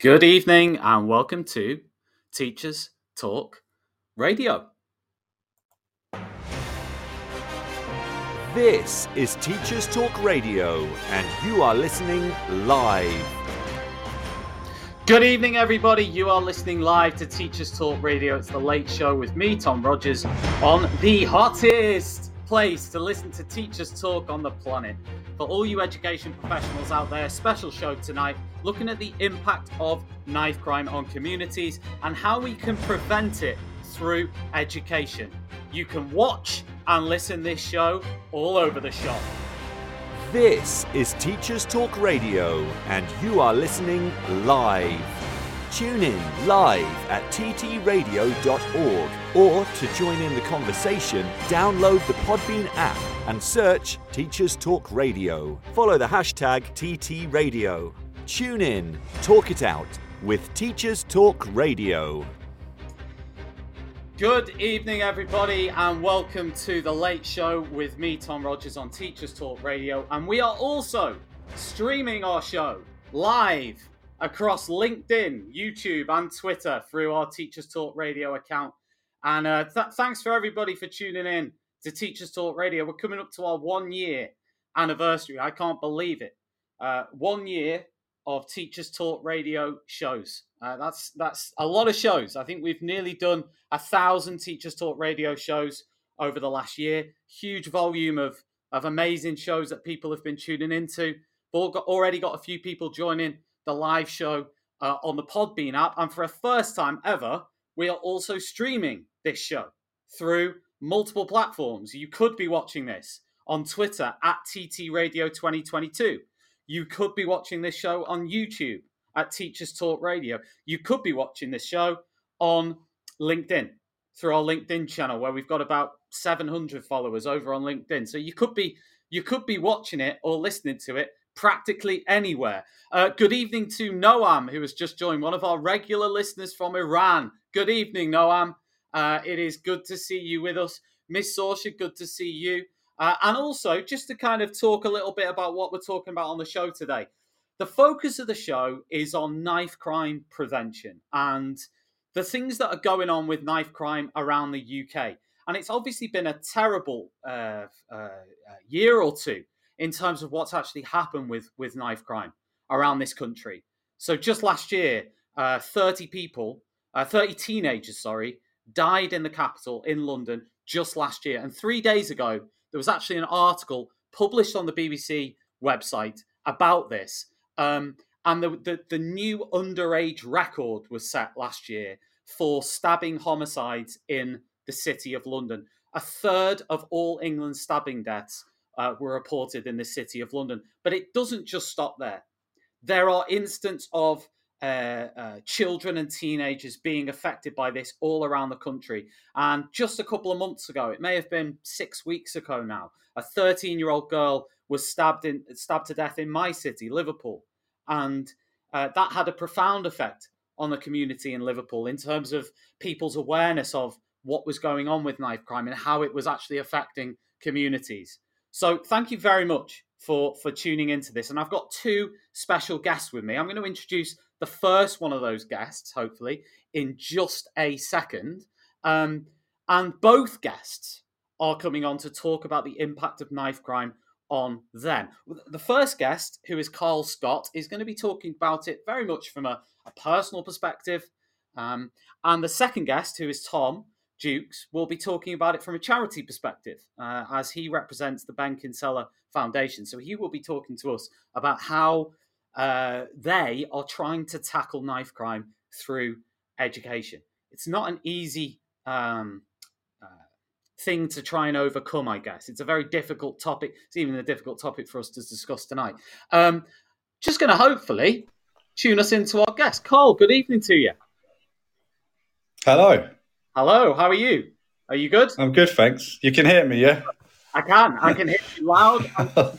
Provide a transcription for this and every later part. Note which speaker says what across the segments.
Speaker 1: Good evening and welcome to Teachers Talk Radio.
Speaker 2: This is Teachers Talk Radio, and you are listening live.
Speaker 1: Good evening, everybody. You are listening live to Teachers Talk Radio. It's the late show with me, Tom Rogers, on the hottest place to listen to teachers talk on the planet. For all you education professionals out there, special show tonight looking at the impact of knife crime on communities and how we can prevent it through education. You can watch and listen this show all over the shop.
Speaker 2: This is Teachers Talk Radio, and you are listening live. Tune in live at ttradio.org or to join in the conversation, download the Podbean app and search Teachers Talk Radio. Follow the hashtag TTRadio. Tune in, talk it out with Teachers Talk Radio.
Speaker 1: Good evening, everybody, and welcome to the late show with me, Tom Rogers, on Teachers Talk Radio. And we are also streaming our show live across LinkedIn, YouTube, and Twitter through our Teachers Talk Radio account. And uh, th- thanks for everybody for tuning in to Teachers Talk Radio. We're coming up to our one year anniversary. I can't believe it. Uh, one year of Teachers Talk Radio shows. Uh, that's that's a lot of shows. I think we've nearly done a thousand Teachers Talk Radio shows over the last year. Huge volume of of amazing shows that people have been tuning into. We've got, already got a few people joining the live show uh, on the Podbean app, and for a first time ever, we are also streaming this show through multiple platforms. You could be watching this on Twitter at TT Radio 2022. You could be watching this show on YouTube at Teachers Talk Radio. You could be watching this show on LinkedIn through our LinkedIn channel where we've got about 700 followers over on LinkedIn. So you could be you could be watching it or listening to it practically anywhere. Uh, good evening to Noam, who has just joined, one of our regular listeners from Iran. Good evening, Noam. Uh, it is good to see you with us. Miss Sorsha, good to see you. Uh, and also, just to kind of talk a little bit about what we're talking about on the show today. The focus of the show is on knife crime prevention and the things that are going on with knife crime around the UK. And it's obviously been a terrible uh, uh, year or two in terms of what's actually happened with, with knife crime around this country. So just last year, uh, 30 people, uh, 30 teenagers, sorry, died in the capital in London just last year. And three days ago, there was actually an article published on the BBC website about this. Um, and the, the, the new underage record was set last year for stabbing homicides in the city of London. A third of all England's stabbing deaths uh, were reported in the city of London. But it doesn't just stop there. There are instances of uh, uh, children and teenagers being affected by this all around the country. And just a couple of months ago, it may have been six weeks ago now, a 13 year old girl was stabbed in stabbed to death in my city, Liverpool, and uh, that had a profound effect on the community in Liverpool in terms of people's awareness of what was going on with knife crime and how it was actually affecting communities. So thank you very much for for tuning into this. And I've got two special guests with me. I'm going to introduce the first one of those guests, hopefully, in just a second. Um, and both guests are coming on to talk about the impact of knife crime on them. The first guest, who is Carl Scott, is going to be talking about it very much from a, a personal perspective. Um, and the second guest, who is Tom, Dukes will be talking about it from a charity perspective, uh, as he represents the Bank Ben Kinsella Foundation. So he will be talking to us about how uh, they are trying to tackle knife crime through education. It's not an easy um, uh, thing to try and overcome, I guess. It's a very difficult topic. It's even a difficult topic for us to discuss tonight. Um, just going to hopefully tune us into our guest. Carl, good evening to you.
Speaker 3: Hello.
Speaker 1: Hello, how are you? Are you good?
Speaker 3: I'm good, thanks. You can hear me, yeah?
Speaker 1: I can. I can hear you loud.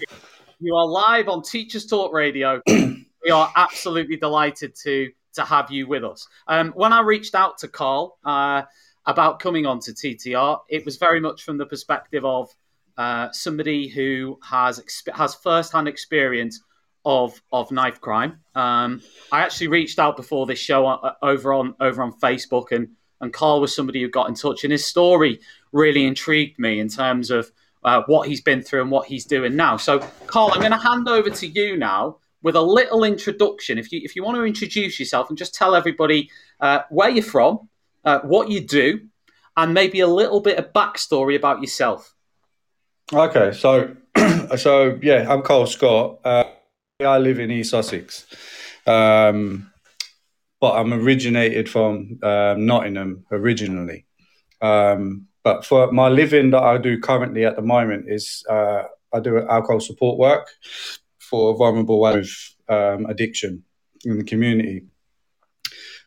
Speaker 1: you are live on Teachers Talk Radio. we are absolutely delighted to to have you with us. Um, when I reached out to Carl uh, about coming on to TTR, it was very much from the perspective of uh, somebody who has has first hand experience of of knife crime. Um, I actually reached out before this show uh, over on over on Facebook, and and Carl was somebody who got in touch, and his story really intrigued me in terms of uh, what he's been through and what he's doing now. So, Carl, I'm going to hand over to you now with a little introduction. If you if you want to introduce yourself and just tell everybody uh, where you're from, uh, what you do, and maybe a little bit of backstory about yourself.
Speaker 3: Okay, so so yeah, I'm Carl Scott. Uh, I live in East Sussex, um, but I'm originated from um, Nottingham originally. Um, but for my living that I do currently at the moment is uh, I do alcohol support work for vulnerable with um, addiction in the community.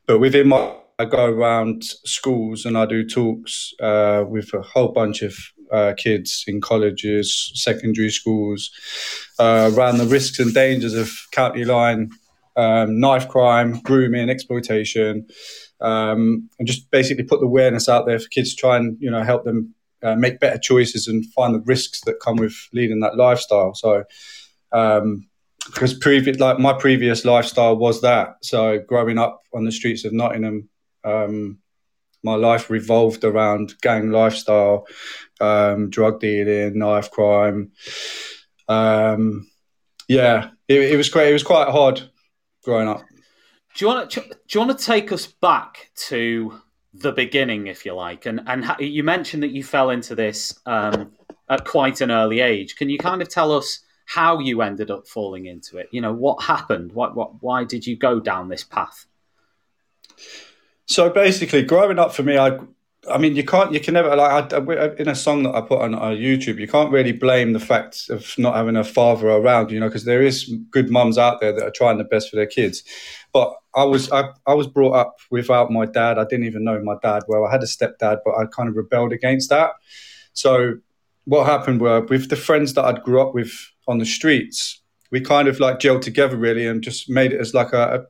Speaker 3: But within my I go around schools and I do talks uh, with a whole bunch of uh, kids in colleges, secondary schools, uh, around the risks and dangers of county line um, knife crime, grooming, exploitation, um, and just basically put the awareness out there for kids to try and you know help them uh, make better choices and find the risks that come with leading that lifestyle. So. Um, because previous, like my previous lifestyle was that. So growing up on the streets of Nottingham, um, my life revolved around gang lifestyle, um, drug dealing, knife crime. Um, yeah, it, it, was great. It was quite hard growing up.
Speaker 1: Do you want to do you want to take us back to the beginning, if you like? And and you mentioned that you fell into this um, at quite an early age. Can you kind of tell us how you ended up falling into it? You know, what happened? What what? Why did you go down this path?
Speaker 3: So basically, growing up for me, I, I mean, you can't, you can never like I, in a song that I put on, on YouTube, you can't really blame the fact of not having a father around, you know, because there is good mums out there that are trying the best for their kids. But I was, I, I was brought up without my dad. I didn't even know my dad well. I had a stepdad, but I kind of rebelled against that. So what happened were with the friends that I'd grew up with on the streets, we kind of like gelled together really and just made it as like a,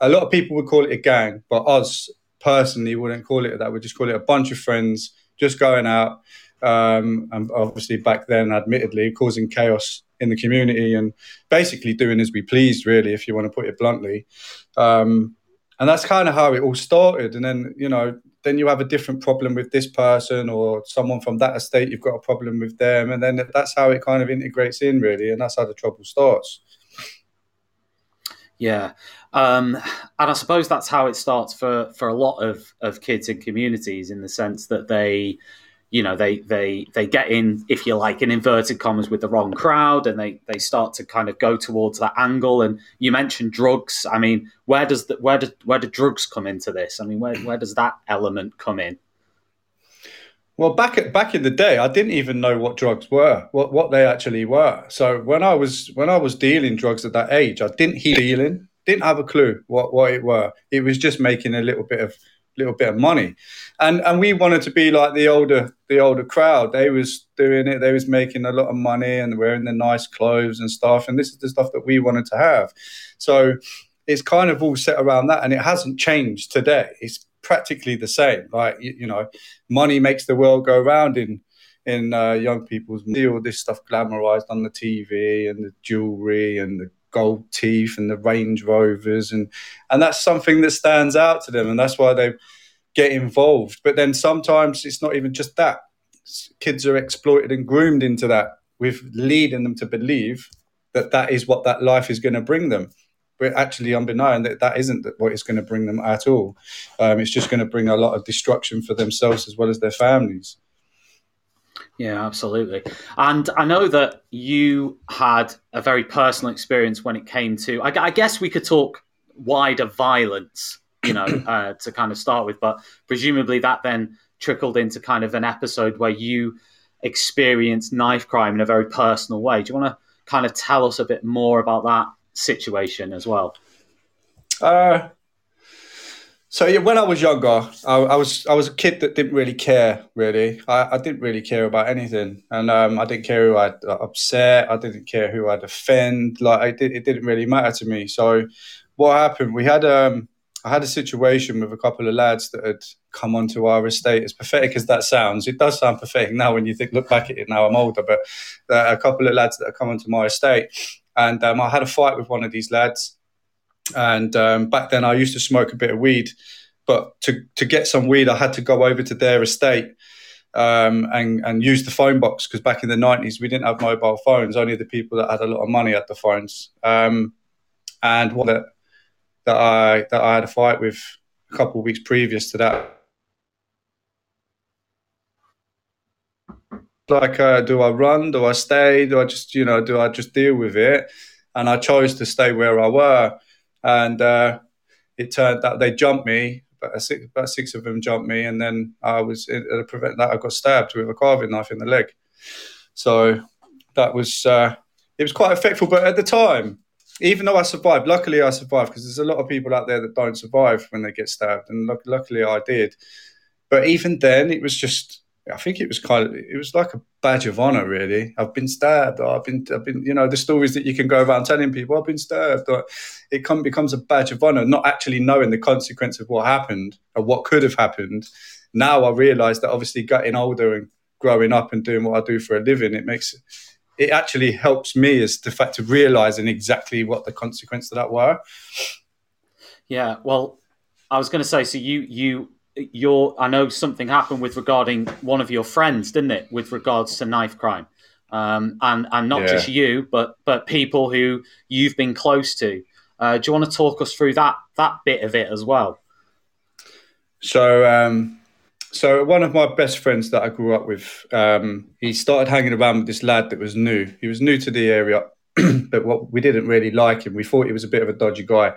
Speaker 3: a, a lot of people would call it a gang, but us personally wouldn't call it that. We'd just call it a bunch of friends just going out. Um, and obviously back then, admittedly, causing chaos in the community and basically doing as we pleased, really, if you want to put it bluntly. Um, and that's kind of how it all started. And then, you know, then you have a different problem with this person or someone from that estate, you've got a problem with them. And then that's how it kind of integrates in, really. And that's how the trouble starts.
Speaker 1: Yeah. Um, and I suppose that's how it starts for, for a lot of, of kids in communities in the sense that they, you know, they, they, they get in, if you like, in inverted commas with the wrong crowd and they, they start to kind of go towards that angle. And you mentioned drugs. I mean, where does the, where do, where do drugs come into this? I mean, where, where does that element come in?
Speaker 3: Well, back at, back in the day, I didn't even know what drugs were, what what they actually were. So when I was when I was dealing drugs at that age, I didn't hear dealing didn't have a clue what, what it were. It was just making a little bit of little bit of money, and and we wanted to be like the older the older crowd. They was doing it. They was making a lot of money and wearing the nice clothes and stuff. And this is the stuff that we wanted to have. So it's kind of all set around that, and it hasn't changed today. It's practically the same. Like you, you know, money makes the world go round in in uh, young people's see all this stuff glamorized on the TV and the jewelry and the gold teeth and the Range Rovers, and and that's something that stands out to them, and that's why they get involved. But then sometimes it's not even just that. Kids are exploited and groomed into that, with leading them to believe that that is what that life is going to bring them. But actually, unbeknown that that isn't what it's going to bring them at all. Um, it's just going to bring a lot of destruction for themselves as well as their families.
Speaker 1: Yeah, absolutely. And I know that you had a very personal experience when it came to, I, I guess we could talk wider violence, you know, uh, to kind of start with, but presumably that then trickled into kind of an episode where you experienced knife crime in a very personal way. Do you want to kind of tell us a bit more about that situation as well?
Speaker 3: Uh, so yeah, when I was younger, I, I, was I was a kid that didn't really care. Really, I, I didn't really care about anything, and um, I didn't care who I'd upset. I didn't care who I'd offend. Like I did, it didn't really matter to me. So what happened? We had um, I had a situation with a couple of lads that had come onto our estate. As pathetic as that sounds, it does sound pathetic now when you think look back at it. Now I'm older, but uh, a couple of lads that had come onto my estate, and um, I had a fight with one of these lads. And um, back then, I used to smoke a bit of weed, but to to get some weed, I had to go over to their estate um, and and use the phone box because back in the nineties we didn't have mobile phones. Only the people that had a lot of money had the phones. Um, and one that that I that I had a fight with a couple of weeks previous to that. Like, uh, do I run? Do I stay? Do I just, you know, do I just deal with it? And I chose to stay where I were, and uh, it turned out they jumped me about six, about six of them jumped me, and then I was at prevent that I got stabbed with a carving knife in the leg. So that was uh, it was quite effective. But at the time, even though I survived, luckily I survived because there's a lot of people out there that don't survive when they get stabbed, and luckily I did. But even then, it was just I think it was kind of it was like a badge of honor, really. I've been stabbed. I've been I've been you know the stories that you can go around telling people I've been stabbed. It come, becomes a badge of honor, not actually knowing the consequence of what happened or what could have happened. Now I realise that obviously getting older and growing up and doing what I do for a living, it makes it actually helps me as the fact of realizing exactly what the consequences of that were.
Speaker 1: Yeah, well, I was going to say, so you you your I know something happened with regarding one of your friends, didn't it, with regards to knife crime, um, and and not yeah. just you, but but people who you've been close to. Uh, do you want to talk us through that that bit of it as well?
Speaker 3: So, um, so one of my best friends that I grew up with, um, he started hanging around with this lad that was new. He was new to the area, but what we didn't really like him. We thought he was a bit of a dodgy guy.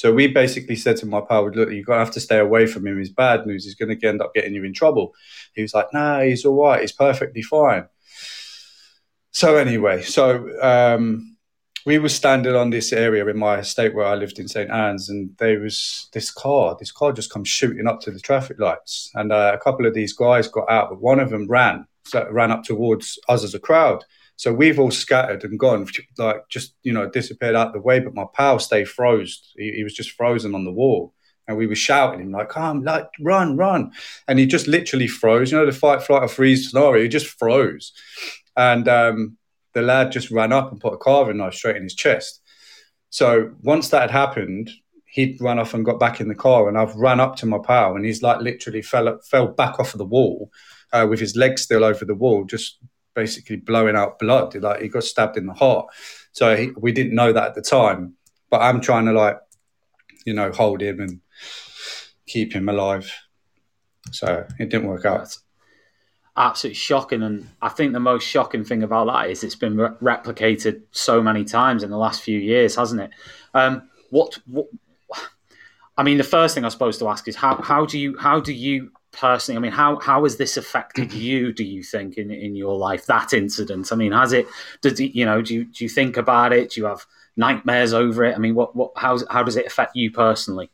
Speaker 3: So we basically said to my pal, look, you're going to have to stay away from him. He's bad news. He's going to end up getting you in trouble. He was like, nah, he's all right. He's perfectly fine. So anyway, so um, we were standing on this area in my estate where I lived in St. Anne's, and there was this car. This car just comes shooting up to the traffic lights, and uh, a couple of these guys got out, but one of them ran, so ran up towards us as a crowd. So we've all scattered and gone, like just you know disappeared out the way. But my pal stayed froze. He, he was just frozen on the wall, and we were shouting him like, "Come, like run, run!" And he just literally froze. You know the fight, flight, or freeze scenario. He just froze, and um, the lad just ran up and put a carving knife straight in his chest. So once that had happened, he'd run off and got back in the car, and I've run up to my pal, and he's like literally fell fell back off of the wall uh, with his legs still over the wall, just basically blowing out blood. Like he got stabbed in the heart. So he, we didn't know that at the time. But I'm trying to like, you know, hold him and keep him alive. So it didn't work out.
Speaker 1: absolutely shocking. And I think the most shocking thing about that is it's been re- replicated so many times in the last few years, hasn't it? Um, what, what? I mean, the first thing I'm supposed to ask is how how do you how do you personally i mean how how has this affected mm-hmm. you do you think in in your life that incident? I mean has it did you know do you do you think about it? Do you have nightmares over it? I mean what what how how does it affect you personally?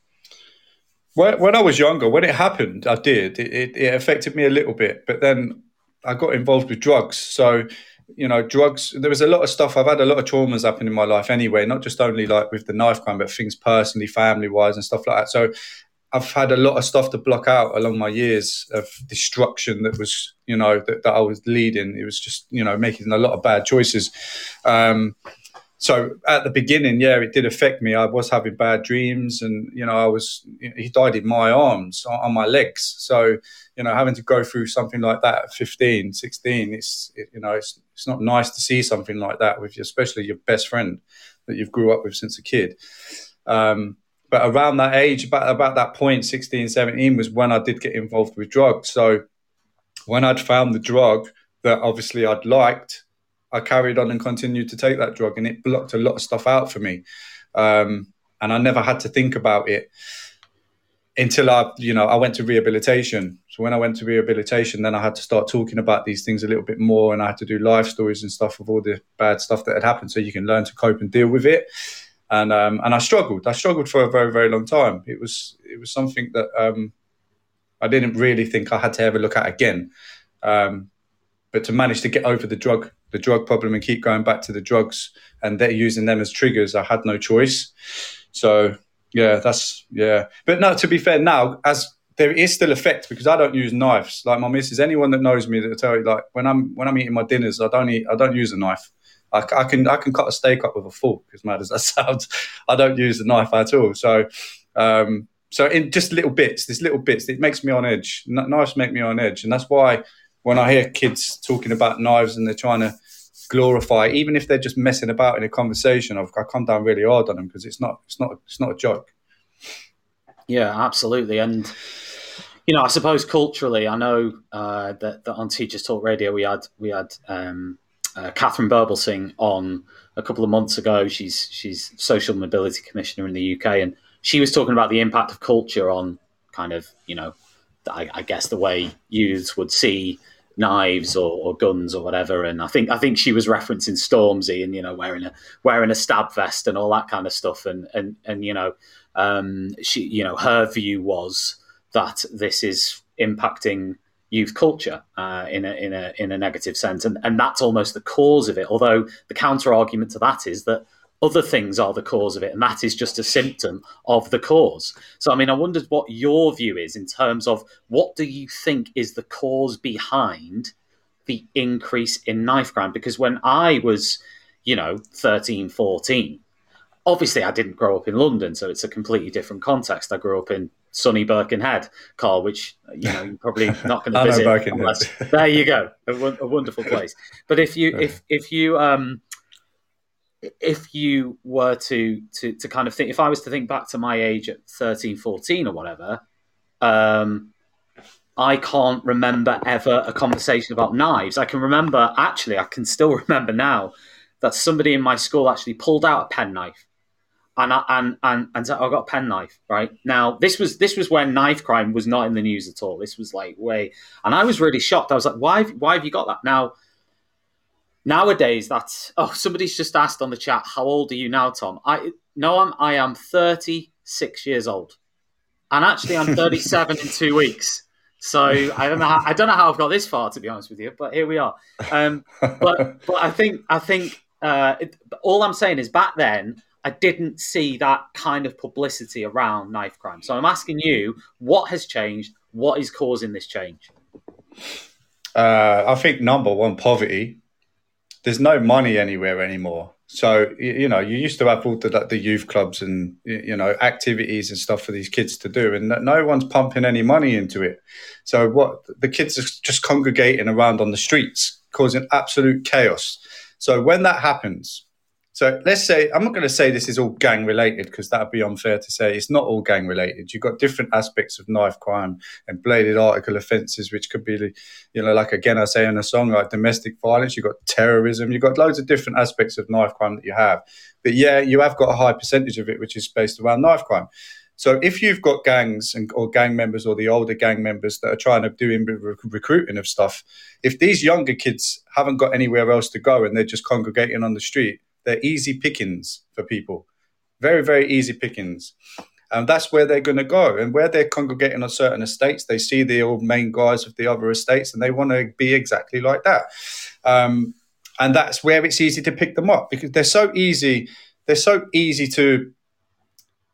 Speaker 3: When, when i was younger when it happened i did. It, it, it affected me a little bit but then i got involved with drugs. So you know drugs there was a lot of stuff i've had a lot of traumas happen in my life anyway not just only like with the knife crime but things personally family wise and stuff like that. So I've had a lot of stuff to block out along my years of destruction that was, you know, that, that I was leading. It was just, you know, making a lot of bad choices. Um, so at the beginning, yeah, it did affect me. I was having bad dreams, and you know, I was he died in my arms on, my legs. So you know, having to go through something like that at 15, 16, it's it, you know, it's it's not nice to see something like that with you, especially your best friend that you've grew up with since a kid. Um, but around that age, about, about that point, 16, 17, was when I did get involved with drugs. So when I'd found the drug that obviously I'd liked, I carried on and continued to take that drug, and it blocked a lot of stuff out for me. Um, and I never had to think about it until I, you know, I went to rehabilitation. So when I went to rehabilitation, then I had to start talking about these things a little bit more, and I had to do life stories and stuff of all the bad stuff that had happened, so you can learn to cope and deal with it and um, and I struggled. I struggled for a very very long time. It was it was something that um, I didn't really think I had to ever look at again. Um, but to manage to get over the drug the drug problem and keep going back to the drugs and they're using them as triggers, I had no choice. So yeah, that's yeah. But no, to be fair, now as there is still effect because I don't use knives. Like my missus, anyone that knows me that tell you like when I'm when I'm eating my dinners, I don't eat I don't use a knife. I, I, can I can cut a steak up with a fork, as mad as that sounds. I don't use a knife at all. So, um, so in just little bits, these little bits, it makes me on edge. Knives make me on edge, and that's why when I hear kids talking about knives and they're trying to glorify, even if they're just messing about in a conversation, I've, I come down really hard on them because it's not it's not it's not a joke.
Speaker 1: Yeah, absolutely, and you know, I suppose culturally, I know uh, that, that on Teachers Talk Radio we had we had um, uh, Katharine Birbalsingh on a couple of months ago. She's she's social mobility commissioner in the UK, and she was talking about the impact of culture on kind of you know, I, I guess the way youths would see knives or, or, guns or whatever. And I think I think she was referencing Stormzy and you know wearing a wearing a stab vest and all that kind of stuff. And and and you know, um, she you know her view was that this is impacting youth culture uh, in a in a in a negative sense, and and that's almost the cause of it. Although the counter argument to that is that other things are the cause of it, and that is just a symptom of the cause. So, I mean, I wondered what your view is in terms of what do you think is the cause behind the increase in knife crime? Because when I was, you know, 13, 14, obviously I didn't grow up in London, so it's a completely different context. I grew up in sunny Birkenhead, Carl, which you know you're probably not going to visit. Unless, there you go, a, a, wonderful place. But if you if if you um if you were to to to kind of think, if I was to think back to my age at 13, 14 or whatever, um, I can't remember ever a conversation about knives. I can remember actually, I can still remember now that somebody in my school actually pulled out a penknife and I, and and and so I got a penknife. Right now, this was this was when knife crime was not in the news at all. This was like way, and I was really shocked. I was like, why why have you got that now? Nowadays, that's oh, somebody's just asked on the chat, how old are you now, Tom? I no, I'm I am 36 years old, and actually, I'm 37 in two weeks. So I don't know. How, I don't know how I've got this far, to be honest with you, but here we are. Um, but but I think I think uh, it, all I'm saying is back then I didn't see that kind of publicity around knife crime. So I'm asking you, what has changed? What is causing this change?
Speaker 3: Uh, I think number one, poverty. There's no money anywhere anymore. So you know, you used to have all the, the youth clubs and you know activities and stuff for these kids to do, and no one's pumping any money into it. So what the kids are just congregating around on the streets, causing absolute chaos. So when that happens, so let's say I'm not going to say this is all gang related because that would be unfair to say. It's not all gang related. You've got different aspects of knife crime and bladed article offences, which could be, you know, like again I say in a song like domestic violence. You've got terrorism. You've got loads of different aspects of knife crime that you have. But yeah, you have got a high percentage of it which is based around knife crime. So if you've got gangs and or gang members or the older gang members that are trying to do recruiting of stuff, if these younger kids haven't got anywhere else to go and they're just congregating on the street they're easy pickings for people. Very, very easy pickings. And that's where they're going to go. And where they're congregating on certain estates, they see the old main guys of the other estates and they want to be exactly like that. Um, and that's where it's easy to pick them up because they're so easy. They're so easy to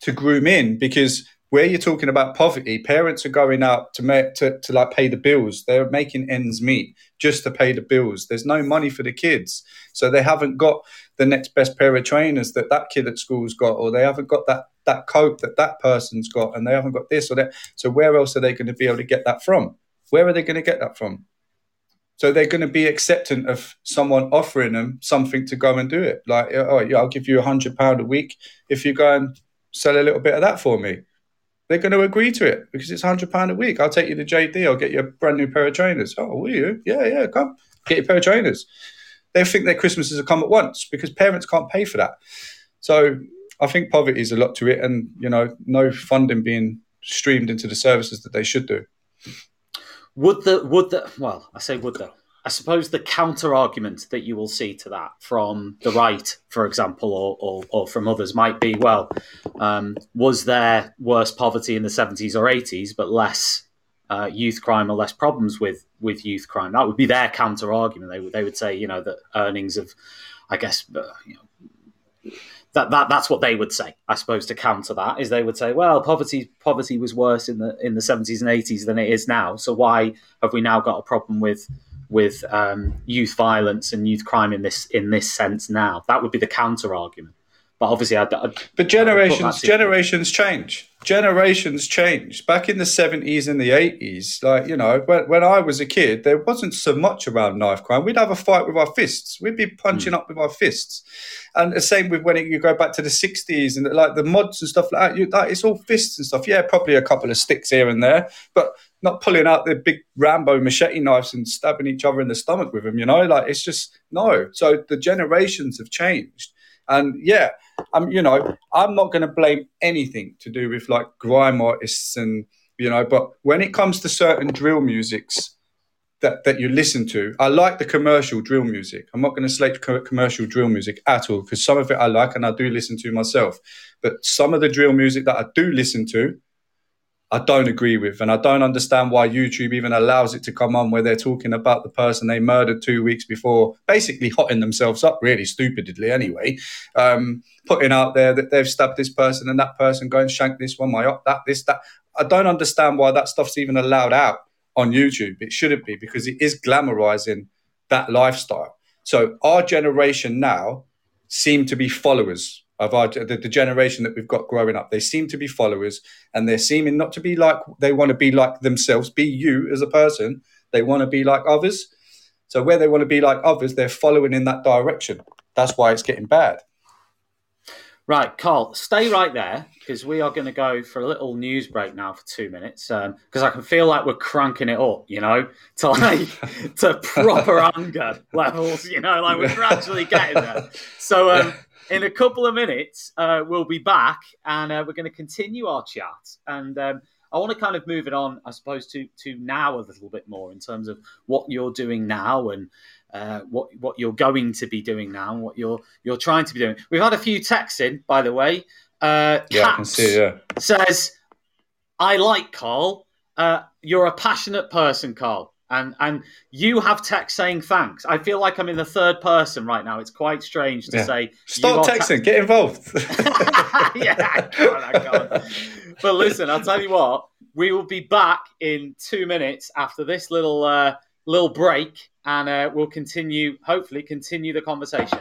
Speaker 3: to groom in because where you're talking about poverty, parents are going out to make to, to like pay the bills. They're making ends meet just to pay the bills. There's no money for the kids, so they haven't got the next best pair of trainers that that kid at school's got, or they haven't got that that coat that that person's got, and they haven't got this or that. So where else are they going to be able to get that from? Where are they going to get that from? So they're going to be acceptant of someone offering them something to go and do it. Like, oh, oh yeah, I'll give you a hundred pound a week if you go and sell a little bit of that for me they're going to agree to it because it's hundred pound a week. I'll take you to JD. I'll get you a brand new pair of trainers. Oh, will you? Yeah, yeah. Come get your pair of trainers. They think their Christmases have come at once because parents can't pay for that. So I think poverty is a lot to it, and you know, no funding being streamed into the services that they should do.
Speaker 1: Would the would the well, I say would though. I suppose the counter argument that you will see to that from the right, for example, or, or, or from others might be well, um, was there worse poverty in the 70s or 80s, but less uh, youth crime or less problems with, with youth crime? That would be their counter argument. They, would, they would say, you know, that earnings of, I guess, uh, you know, that, that that's what they would say, I suppose, to counter that is they would say, well, poverty poverty was worse in the in the seventies and eighties than it is now. So why have we now got a problem with with um, youth violence and youth crime in this in this sense now. That would be the counter argument. But obviously, I, I
Speaker 3: but generations generations change. Generations change. Back in the seventies and the eighties, like you know, when, when I was a kid, there wasn't so much around knife crime. We'd have a fight with our fists. We'd be punching mm. up with our fists. And the same with when it, you go back to the sixties and like the mods and stuff like that. You, that it's all fists and stuff. Yeah, probably a couple of sticks here and there, but not pulling out the big Rambo machete knives and stabbing each other in the stomach with them. You know, like it's just no. So the generations have changed and yeah, I'm you know I'm not going to blame anything to do with like grime artists and you know, but when it comes to certain drill musics that that you listen to, I like the commercial drill music. I'm not going to slate commercial drill music at all because some of it I like and I do listen to myself. But some of the drill music that I do listen to I don't agree with. And I don't understand why YouTube even allows it to come on where they're talking about the person they murdered two weeks before, basically hotting themselves up, really stupidly anyway, um, putting out there that they've stabbed this person and that person, going shank this one, my up, that, this, that. I don't understand why that stuff's even allowed out on YouTube. It shouldn't be because it is glamorizing that lifestyle. So our generation now seem to be followers of our the, the, generation that we've got growing up. They seem to be followers, and they're seeming not to be like they want to be like themselves. Be you as a person. They want to be like others. So where they want to be like others, they're following in that direction. That's why it's getting bad.
Speaker 1: Right, Carl, stay right there because we are going to go for a little news break now for two minutes because um, I can feel like we're cranking it up, you know, to like to proper anger levels, you know, like we're gradually getting there. So um, in a couple of minutes, uh, we'll be back and uh, we're going to continue our chat. And um, I want to kind of move it on, I suppose, to to now a little bit more in terms of what you're doing now and uh, what what you're going to be doing now and what you're you're trying to be doing. We've had a few texts in, by the way. Uh,
Speaker 3: yeah, I can see. Yeah,
Speaker 1: says, "I like Carl. Uh, you're a passionate person, Carl." And and you have text saying thanks. I feel like I'm in the third person right now. It's quite strange to yeah. say.
Speaker 3: Stop texting. Ta- get involved.
Speaker 1: yeah, I can't, I can't. But listen, I'll tell you what. We will be back in two minutes after this little uh, little break, and uh, we'll continue. Hopefully, continue the conversation.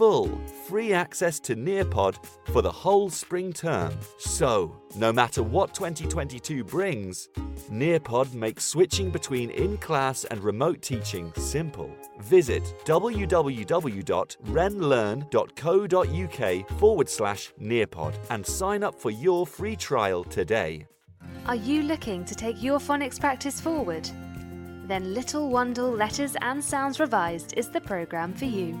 Speaker 2: full free access to Nearpod for the whole spring term. So, no matter what 2022 brings, Nearpod makes switching between in class and remote teaching simple. Visit www.renlearn.co.uk forward slash Nearpod and sign up for your free trial today.
Speaker 4: Are you looking to take your phonics practice forward? Then Little Wandle Letters and Sounds Revised is the programme for you.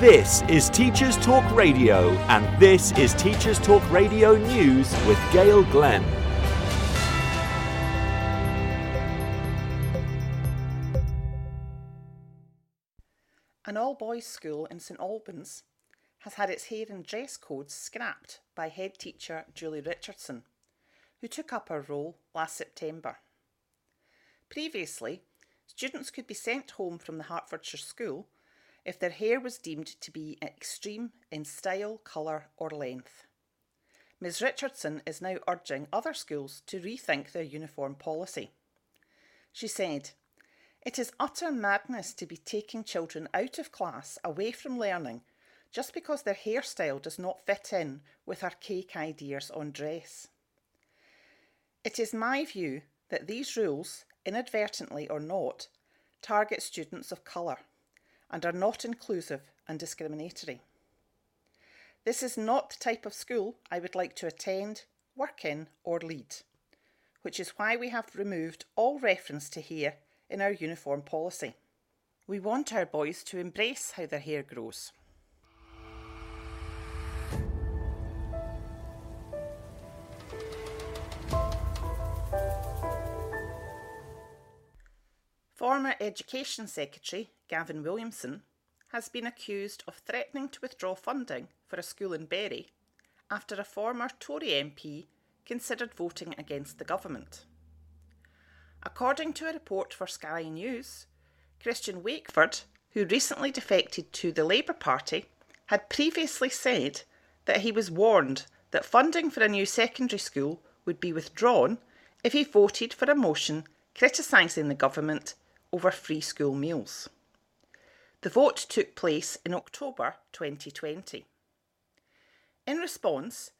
Speaker 2: This is Teachers Talk Radio, and this is Teachers Talk Radio News with Gail Glenn.
Speaker 5: An all boys school in St Albans has had its hair and dress code scrapped by head teacher Julie Richardson, who took up her role last September. Previously, students could be sent home from the Hertfordshire school if their hair was deemed to be extreme in style, colour, or length. Ms Richardson is now urging other schools to rethink their uniform policy. She said, It is utter madness to be taking children out of class away from learning just because their hairstyle does not fit in with archaic ideas on dress. It is my view that these rules, inadvertently or not, target students of colour and are not inclusive and discriminatory. This is not the type of school I would like to attend, work in, or lead, which is why we have removed all reference to hair in our uniform policy. We want our boys to embrace how their hair grows. Former Education Secretary Gavin Williamson has been accused of threatening to withdraw funding for a school in Bury after a former Tory MP considered voting against the government. According to a report for Sky News, Christian Wakeford, who recently defected to the Labour Party, had previously said that he was warned that funding for a new secondary school would be withdrawn if he voted for a motion criticising the government over free school meals. The vote took place in October 2020. In response,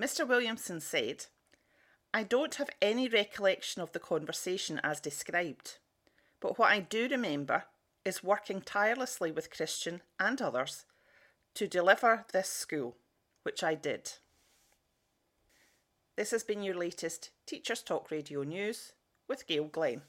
Speaker 5: Mr. Williamson said, I don't have any recollection of the conversation as described, but what I do remember is working tirelessly with Christian and others to deliver this school, which I did. This has been your latest Teachers Talk Radio News with Gail Glenn.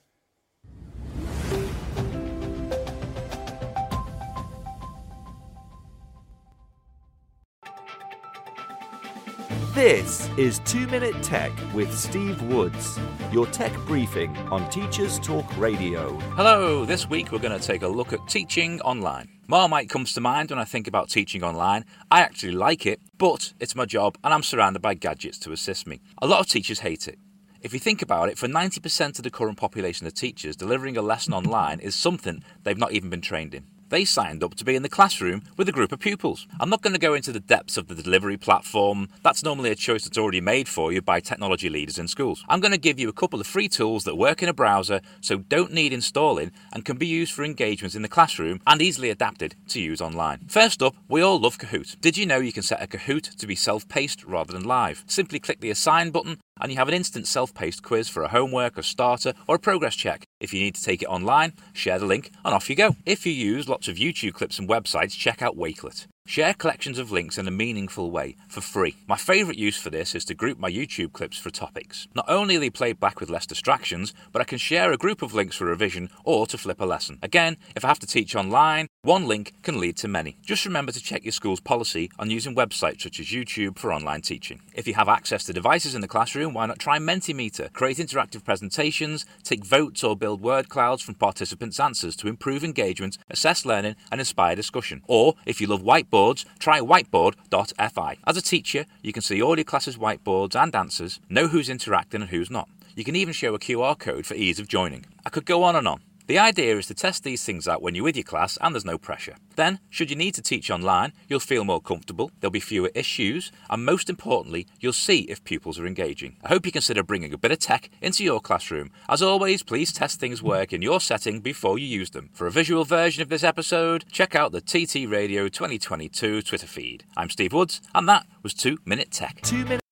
Speaker 2: This is 2 Minute Tech with Steve Woods, your tech briefing on Teachers Talk Radio.
Speaker 6: Hello, this week we're going to take a look at teaching online. Marmite comes to mind when I think about teaching online. I actually like it, but it's my job and I'm surrounded by gadgets to assist me. A lot of teachers hate it. If you think about it, for 90% of the current population of teachers, delivering a lesson online is something they've not even been trained in. They signed up to be in the classroom with a group of pupils. I'm not going to go into the depths of the delivery platform. That's normally a choice that's already made for you by technology leaders in schools. I'm going to give you a couple of free tools that work in a browser, so don't need installing and can be used for engagements in the classroom and easily adapted to use online. First up, we all love Kahoot. Did you know you can set a Kahoot to be self-paced rather than live? Simply click the assign button and you have an instant self-paced quiz for a homework, a starter, or a progress check. If you need to take it online, share the link and off you go. If you use lots of YouTube clips and websites, check out Wakelet. Share collections of links in a meaningful way for free. My favourite use for this is to group my YouTube clips for topics. Not only are they played back with less distractions, but I can share a group of links for revision or to flip a lesson. Again, if I have to teach online, one link can lead to many. Just remember to check your school's policy on using websites such as YouTube for online teaching. If you have access to devices in the classroom, why not try Mentimeter? Create interactive presentations, take votes or build word clouds from participants' answers to improve engagement, assess learning, and inspire discussion. Or, if you love whiteboards, try whiteboard.fi. As a teacher, you can see all your class's whiteboards and answers, know who's interacting and who's not. You can even show a QR code for ease of joining. I could go on and on. The idea is to test these things out when you're with your class and there's no pressure. Then, should you need to teach online, you'll feel more comfortable, there'll be fewer issues, and most importantly, you'll see if pupils are engaging. I hope you consider bringing a bit of tech into your classroom. As always, please test things work in your setting before you use them. For a visual version of this episode, check out the TT Radio 2022 Twitter feed. I'm Steve Woods, and that was 2 Minute Tech.
Speaker 2: 2 Minute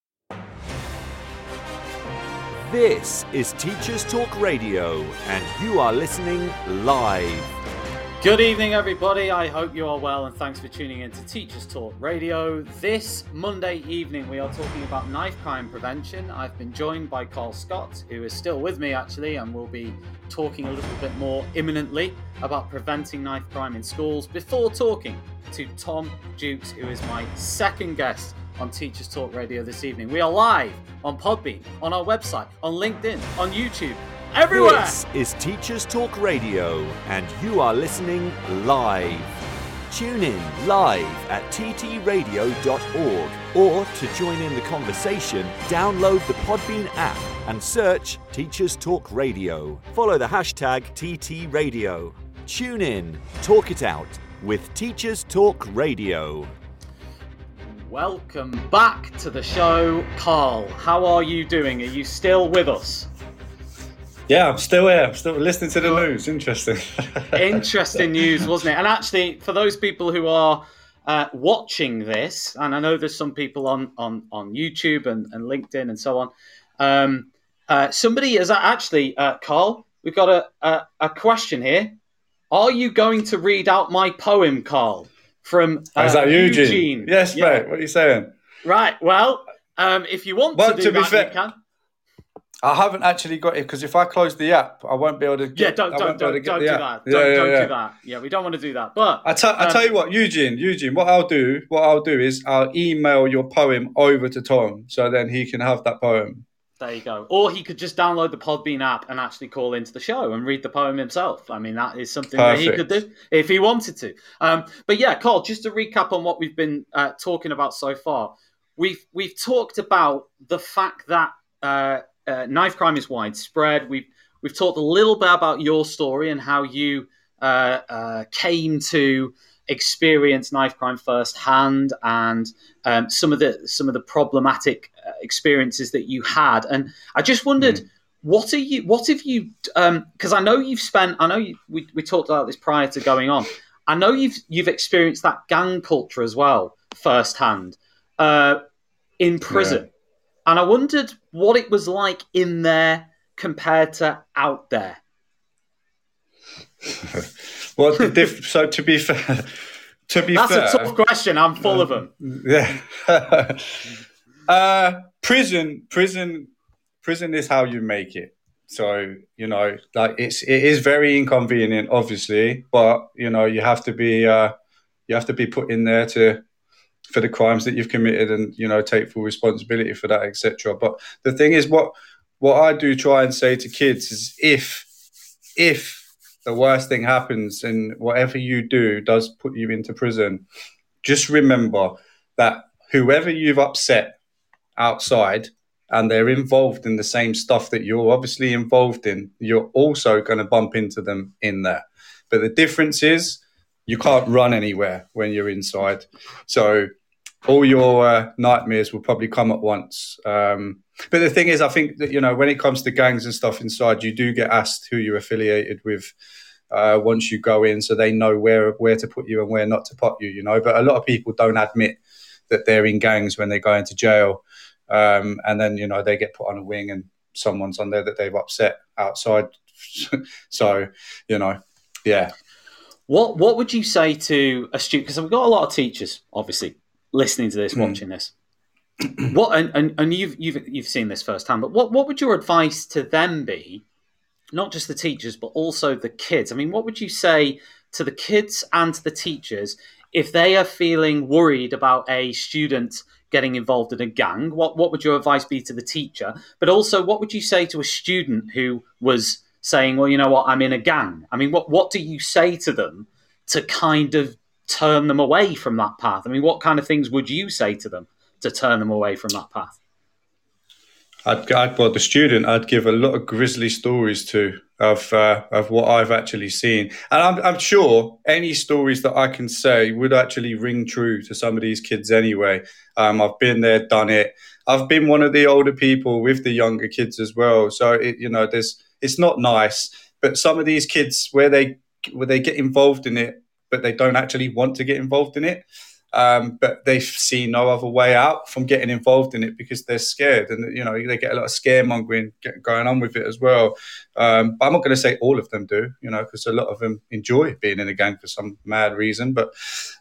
Speaker 2: This is Teachers Talk Radio, and you are listening live.
Speaker 1: Good evening, everybody. I hope you are well, and thanks for tuning in to Teachers Talk Radio. This Monday evening, we are talking about knife crime prevention. I've been joined by Carl Scott, who is still with me actually, and we'll be talking a little bit more imminently about preventing knife crime in schools before talking to Tom Jukes, who is my second guest on Teachers Talk Radio this evening. We are live on Podbean, on our website, on LinkedIn, on YouTube, everywhere.
Speaker 2: This is Teachers Talk Radio, and you are listening live. Tune in live at ttradio.org or to join in the conversation, download the Podbean app and search Teachers Talk Radio. Follow the hashtag TTRadio. Tune in, talk it out with Teachers Talk Radio.
Speaker 1: Welcome back to the show, Carl. How are you doing? Are you still with us?
Speaker 3: Yeah, I'm still here. I'm still listening to the news. Interesting.
Speaker 1: Interesting news, wasn't it? And actually, for those people who are uh, watching this, and I know there's some people on on on YouTube and, and LinkedIn and so on. Um, Uh, somebody is actually, uh, Carl, we've got a, a, a, question here. Are you going to read out my poem, Carl? From
Speaker 3: uh, is that Eugene? Eugene. Yes, yeah. mate. What are you saying?
Speaker 1: Right. Well, um, if you want but to do to that, fair, you can.
Speaker 3: I haven't actually got it because if I close the app, I won't be able to. Get,
Speaker 1: yeah, don't don't don't, don't do that. Yeah, don't, yeah, don't yeah. do that. Yeah, we don't want to do that. But
Speaker 3: I tell um, I tell you what, Eugene, Eugene, what I'll do, what I'll do is I'll email your poem over to Tom, so then he can have that poem.
Speaker 1: There you go. Or he could just download the Podbean app and actually call into the show and read the poem himself. I mean, that is something Perfect. that he could do if he wanted to. Um, but yeah, Carl, just to recap on what we've been uh, talking about so far, we've we've talked about the fact that. Uh, uh, knife crime is widespread. We've we've talked a little bit about your story and how you uh, uh, came to experience knife crime firsthand, and um, some of the some of the problematic experiences that you had. And I just wondered. Mm. What are you? What have you? Because um, I know you've spent. I know you, we we talked about this prior to going on. I know you've you've experienced that gang culture as well firsthand uh, in prison. And I wondered what it was like in there compared to out there.
Speaker 3: well, the diff- so to be fair, to be
Speaker 1: that's
Speaker 3: fair,
Speaker 1: a tough question. I'm full um, of them.
Speaker 3: Yeah, uh, prison, prison, prison is how you make it. So you know, like it's it is very inconvenient, obviously, but you know you have to be uh, you have to be put in there to for the crimes that you've committed and you know take full responsibility for that etc but the thing is what what i do try and say to kids is if if the worst thing happens and whatever you do does put you into prison just remember that whoever you've upset outside and they're involved in the same stuff that you're obviously involved in you're also going to bump into them in there but the difference is you can't run anywhere when you're inside so all your uh, nightmares will probably come at once. Um, but the thing is, I think that you know when it comes to gangs and stuff inside, you do get asked who you're affiliated with uh, once you go in, so they know where where to put you and where not to put you. You know, but a lot of people don't admit that they're in gangs when they go into jail, um, and then you know they get put on a wing and someone's on there that they've upset outside. so you know, yeah.
Speaker 1: What what would you say to a student? Because we've got a lot of teachers, obviously, listening to this, mm. watching this. what and, and, and you've you've you've seen this firsthand, but what what would your advice to them be? Not just the teachers, but also the kids. I mean, what would you say to the kids and to the teachers if they are feeling worried about a student getting involved in a gang? What what would your advice be to the teacher? But also, what would you say to a student who was saying, "Well, you know what, I'm in a gang." I mean, what what do you say to them to kind of turn them away from that path? I mean, what kind of things would you say to them to turn them away from that path?
Speaker 3: I'd, I'd well, the student, I'd give a lot of grisly stories to of uh, of what I've actually seen, and I'm, I'm sure any stories that I can say would actually ring true to some of these kids anyway. Um, I've been there, done it. I've been one of the older people with the younger kids as well. So it, you know, there's it's not nice, but some of these kids where they where they get involved in it but they don't actually want to get involved in it. Um, but they see no other way out from getting involved in it because they're scared, and you know they get a lot of scaremongering going on with it as well. Um, but I'm not going to say all of them do, you know, because a lot of them enjoy being in a gang for some mad reason. But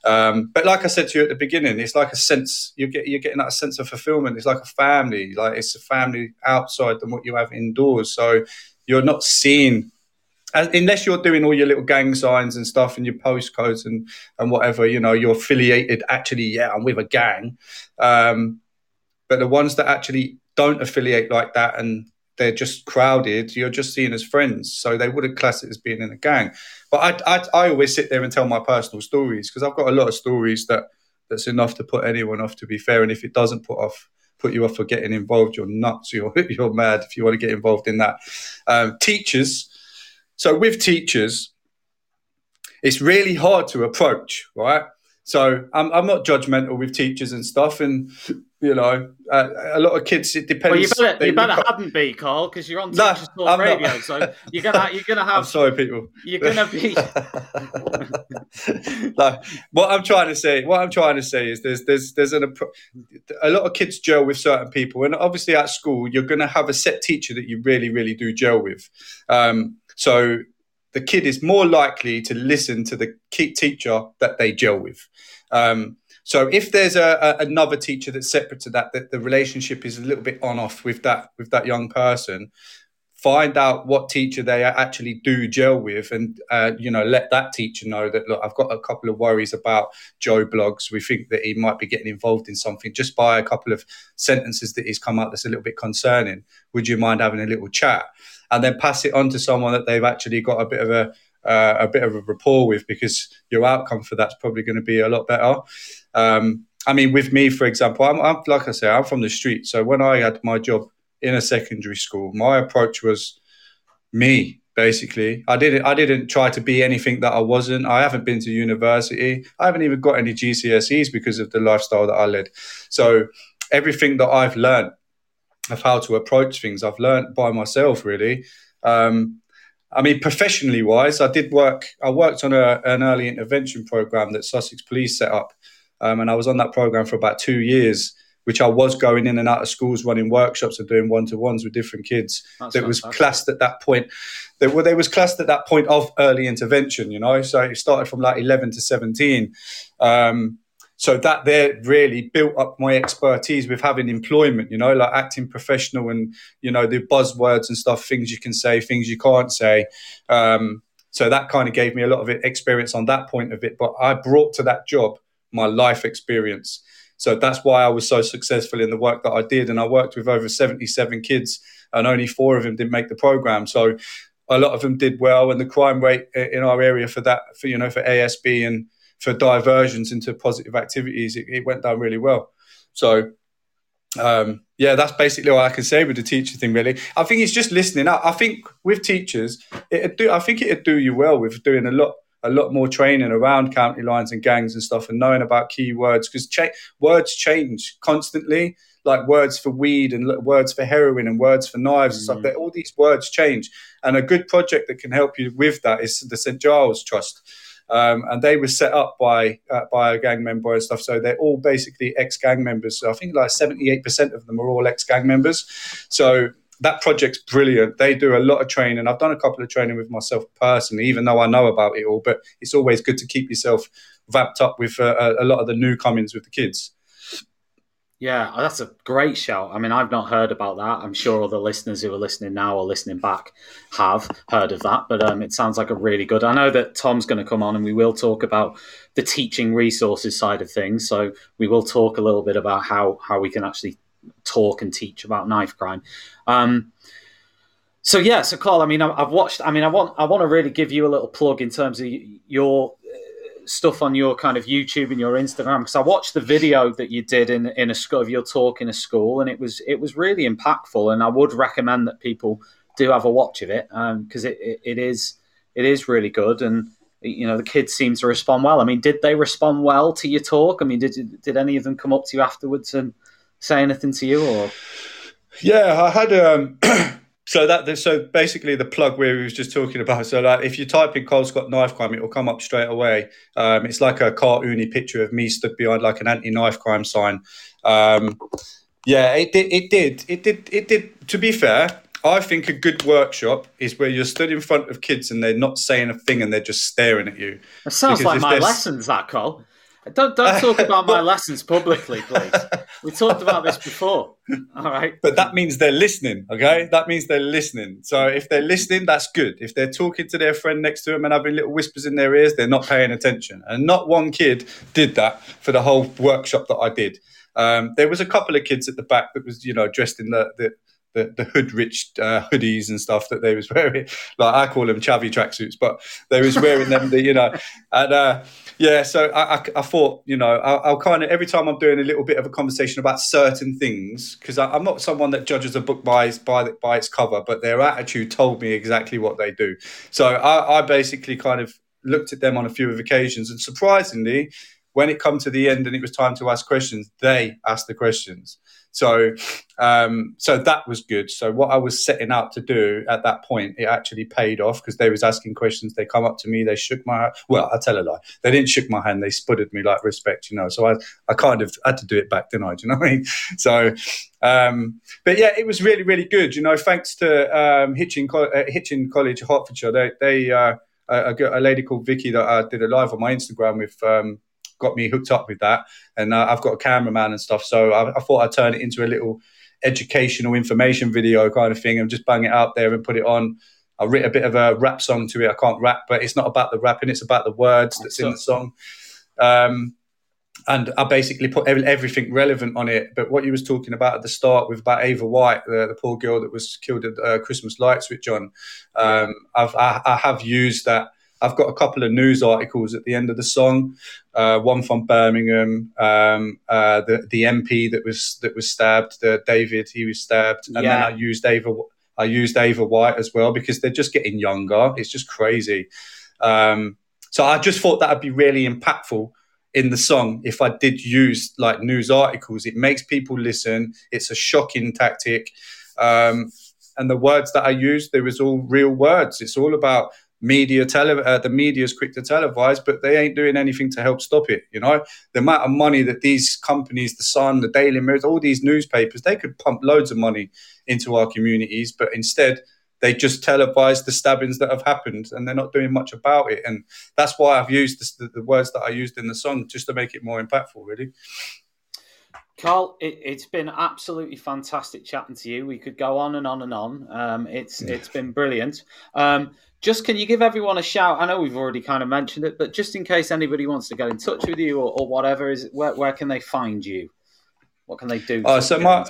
Speaker 3: um, but like I said to you at the beginning, it's like a sense you get you're getting that sense of fulfillment. It's like a family, like it's a family outside than what you have indoors. So you're not seeing unless you're doing all your little gang signs and stuff and your postcodes and and whatever, you know, you're affiliated. Actually, yeah, I'm with a gang. Um, but the ones that actually don't affiliate like that and they're just crowded, you're just seen as friends. So they wouldn't class it as being in a gang. But I, I, I always sit there and tell my personal stories because I've got a lot of stories that that's enough to put anyone off. To be fair, and if it doesn't put off put you off for getting involved, you're nuts. You're you're mad if you want to get involved in that. Um, teachers so with teachers, it's really hard to approach, right? So I'm, I'm not judgmental with teachers and stuff. And you know, uh, a lot of kids. It depends.
Speaker 1: Well, you better, you better hadn't be, Carl, because you're on Teachers no, Talk Radio. Not. So you're gonna you're gonna have.
Speaker 3: I'm sorry, people.
Speaker 1: You're gonna be.
Speaker 3: no, what I'm trying to say, what I'm trying to say is there's there's there's an a lot of kids gel with certain people, and obviously at school you're gonna have a set teacher that you really really do gel with. Um, so the kid is more likely to listen to the teacher that they gel with. Um, so if there's a, a, another teacher that's separate to that, that the relationship is a little bit on off with that with that young person, find out what teacher they actually do gel with, and uh, you know let that teacher know that look, I've got a couple of worries about Joe Blogs. We think that he might be getting involved in something just by a couple of sentences that he's come out that's a little bit concerning. Would you mind having a little chat? And then pass it on to someone that they've actually got a bit of a uh, a bit of a rapport with because your outcome for that's probably going to be a lot better. Um, I mean, with me, for example, I'm, I'm, like I say, I'm from the street. So when I had my job in a secondary school, my approach was me. Basically, I didn't. I didn't try to be anything that I wasn't. I haven't been to university. I haven't even got any GCSEs because of the lifestyle that I led. So everything that I've learned of how to approach things, I've learned by myself. Really, um, I mean, professionally wise, I did work. I worked on a, an early intervention program that Sussex Police set up, um, and I was on that program for about two years. Which I was going in and out of schools, running workshops and doing one to ones with different kids. That was classed at that point. They were they was classed at that point of early intervention. You know, so it started from like eleven to seventeen. Um, so that there really built up my expertise with having employment you know like acting professional and you know the buzzwords and stuff things you can say things you can't say. Um, so that kind of gave me a lot of experience on that point of it but i brought to that job my life experience. So that's why i was so successful in the work that i did and i worked with over 77 kids and only four of them didn't make the program. So a lot of them did well and the crime rate in our area for that for you know for asb and for diversions into positive activities, it, it went down really well. So, um, yeah, that's basically all I can say with the teacher thing. Really, I think it's just listening. I, I think with teachers, it do. I think it'd do you well with doing a lot a lot more training around county lines and gangs and stuff and knowing about keywords because cha- words change constantly like words for weed and words for heroin and words for knives and stuff mm. all these words change and a good project that can help you with that is the st giles trust um, and they were set up by uh, by a gang member and stuff. So they're all basically ex gang members. So I think like seventy eight percent of them are all ex gang members. So that project's brilliant. They do a lot of training. I've done a couple of training with myself personally, even though I know about it all. But it's always good to keep yourself wrapped up with uh, a lot of the new comings with the kids.
Speaker 1: Yeah, that's a great shout. I mean, I've not heard about that. I'm sure all the listeners who are listening now or listening back have heard of that, but um, it sounds like a really good. I know that Tom's going to come on and we will talk about the teaching resources side of things. So we will talk a little bit about how how we can actually talk and teach about knife crime. Um, so yeah, so Carl, I mean, I've watched. I mean, I want I want to really give you a little plug in terms of your stuff on your kind of YouTube and your Instagram because I watched the video that you did in in a school of your talk in a school and it was it was really impactful and I would recommend that people do have a watch of it because um, it, it, it is it is really good and you know the kids seem to respond well. I mean, did they respond well to your talk? I mean, did did any of them come up to you afterwards and say anything to you or?
Speaker 3: Yeah, I had um, So that so basically the plug where we was just talking about. So like if you type in Cole Scott knife crime, it will come up straight away. Um, it's like a cartoony picture of me stood behind like an anti-knife crime sign. Um, yeah, it did. It did. It did. It did. To be fair, I think a good workshop is where you're stood in front of kids and they're not saying a thing and they're just staring at you.
Speaker 1: It sounds because like my lessons, that Cole. Don't don't talk about my lessons publicly, please. We talked about this before. All right.
Speaker 3: But that means they're listening, okay? That means they're listening. So if they're listening, that's good. If they're talking to their friend next to them and having little whispers in their ears, they're not paying attention. And not one kid did that for the whole workshop that I did. Um, there was a couple of kids at the back that was, you know, dressed in the, the the, the hood rich uh, hoodies and stuff that they was wearing. Like I call them chavvy tracksuits, but they was wearing them, the, you know. And uh, yeah, so I, I, I, thought, you know, I'll, I'll, kind of every time I'm doing a little bit of a conversation about certain things, because I'm not someone that judges a book by by by its cover, but their attitude told me exactly what they do. So I, I basically kind of looked at them on a few of occasions, and surprisingly, when it come to the end and it was time to ask questions, they asked the questions. So, um, so that was good. So what I was setting out to do at that point, it actually paid off because they was asking questions. They come up to me, they shook my well, I tell a lie. They didn't shook my hand. They sputtered me like respect, you know. So I, I kind of had to do it back, didn't I? Do you know what I mean? So, um, but yeah, it was really, really good. You know, thanks to um, Hitchin, uh, College, Hertfordshire. They, they uh, a, a, lady called Vicky that I did a live on my Instagram with. Um, got me hooked up with that. And uh, I've got a cameraman and stuff. So I, I, thought I'd turn it into a little educational information video kind of thing and just bang it out there and put it on. I wrote a bit of a rap song to it. I can't rap, but it's not about the rapping, it's about the words that's in the song. Um, and I basically put everything relevant on it. But what you was talking about at the start with about Ava White, the, the poor girl that was killed at uh, Christmas lights with John, um, I've, I, I have used that I've got a couple of news articles at the end of the song. Uh, one from Birmingham, um, uh, the the MP that was that was stabbed, the David, he was stabbed, and yeah. then I used Ava. I used Ava White as well because they're just getting younger. It's just crazy. Um, so I just thought that would be really impactful in the song if I did use like news articles. It makes people listen. It's a shocking tactic. Um, and the words that I used, there was all real words. It's all about media tele uh, the media is quick to televise but they ain't doing anything to help stop it you know the amount of money that these companies the sun the daily mirror all these newspapers they could pump loads of money into our communities but instead they just televise the stabbings that have happened and they're not doing much about it and that's why i've used the, the words that i used in the song just to make it more impactful really
Speaker 1: Carl, it, has been absolutely fantastic chatting to you. We could go on and on and on. Um, it's it's been brilliant. Um, just can you give everyone a shout? I know we've already kind of mentioned it, but just in case anybody wants to get in touch with you or, or whatever, is where, where can they find you? What can they do?
Speaker 3: Oh, so my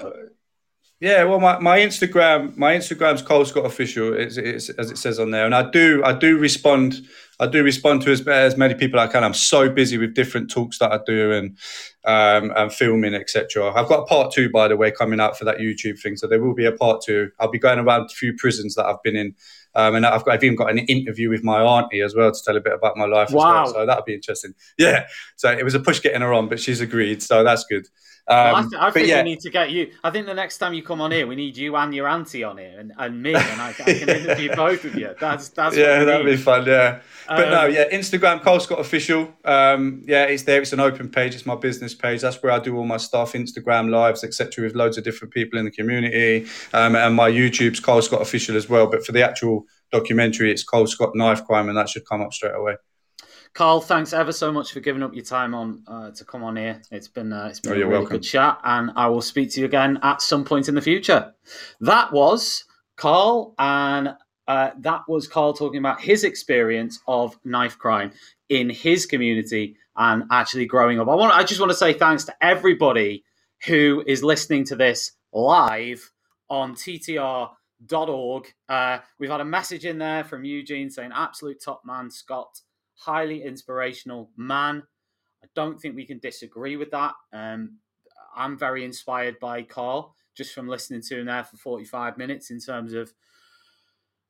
Speaker 3: yeah, well, my, my Instagram my Instagram's Cole Scott official, it's, it's, as it says on there, and I do I do respond I do respond to as, as many people as I can. I'm so busy with different talks that I do and um, and filming, etc. I've got a part two, by the way, coming out for that YouTube thing. So there will be a part two. I'll be going around a few prisons that I've been in um, and I've, got, I've even got an interview with my auntie as well to tell a bit about my life. Wow. Well. So that'll be interesting. Yeah. So it was a push getting her on, but she's agreed. So that's good.
Speaker 1: Um, well, I, um, th- I think yeah. we need to get you. I think the next time you come on here, we need you and your auntie on here, and, and me, and I, I can interview both of you. That's that's
Speaker 3: yeah, that'd need. be fun. Yeah, but um, no, yeah, Instagram Cole Scott official. Um, yeah, it's there. It's an open page. It's my business page. That's where I do all my stuff, Instagram lives, etc., with loads of different people in the community, um, and my YouTube's Cole Scott official as well. But for the actual documentary. It's Cole Scott Knife Crime, and that should come up straight away.
Speaker 1: Carl, thanks ever so much for giving up your time on uh, to come on here. It's been uh, it's been oh, a really welcome. good chat, and I will speak to you again at some point in the future. That was Carl, and uh, that was Carl talking about his experience of knife crime in his community and actually growing up. I want I just want to say thanks to everybody who is listening to this live on TTR dot org. Uh, we've had a message in there from Eugene saying, absolute top man, Scott, highly inspirational man. I don't think we can disagree with that. Um, I'm very inspired by Carl just from listening to him there for 45 minutes in terms of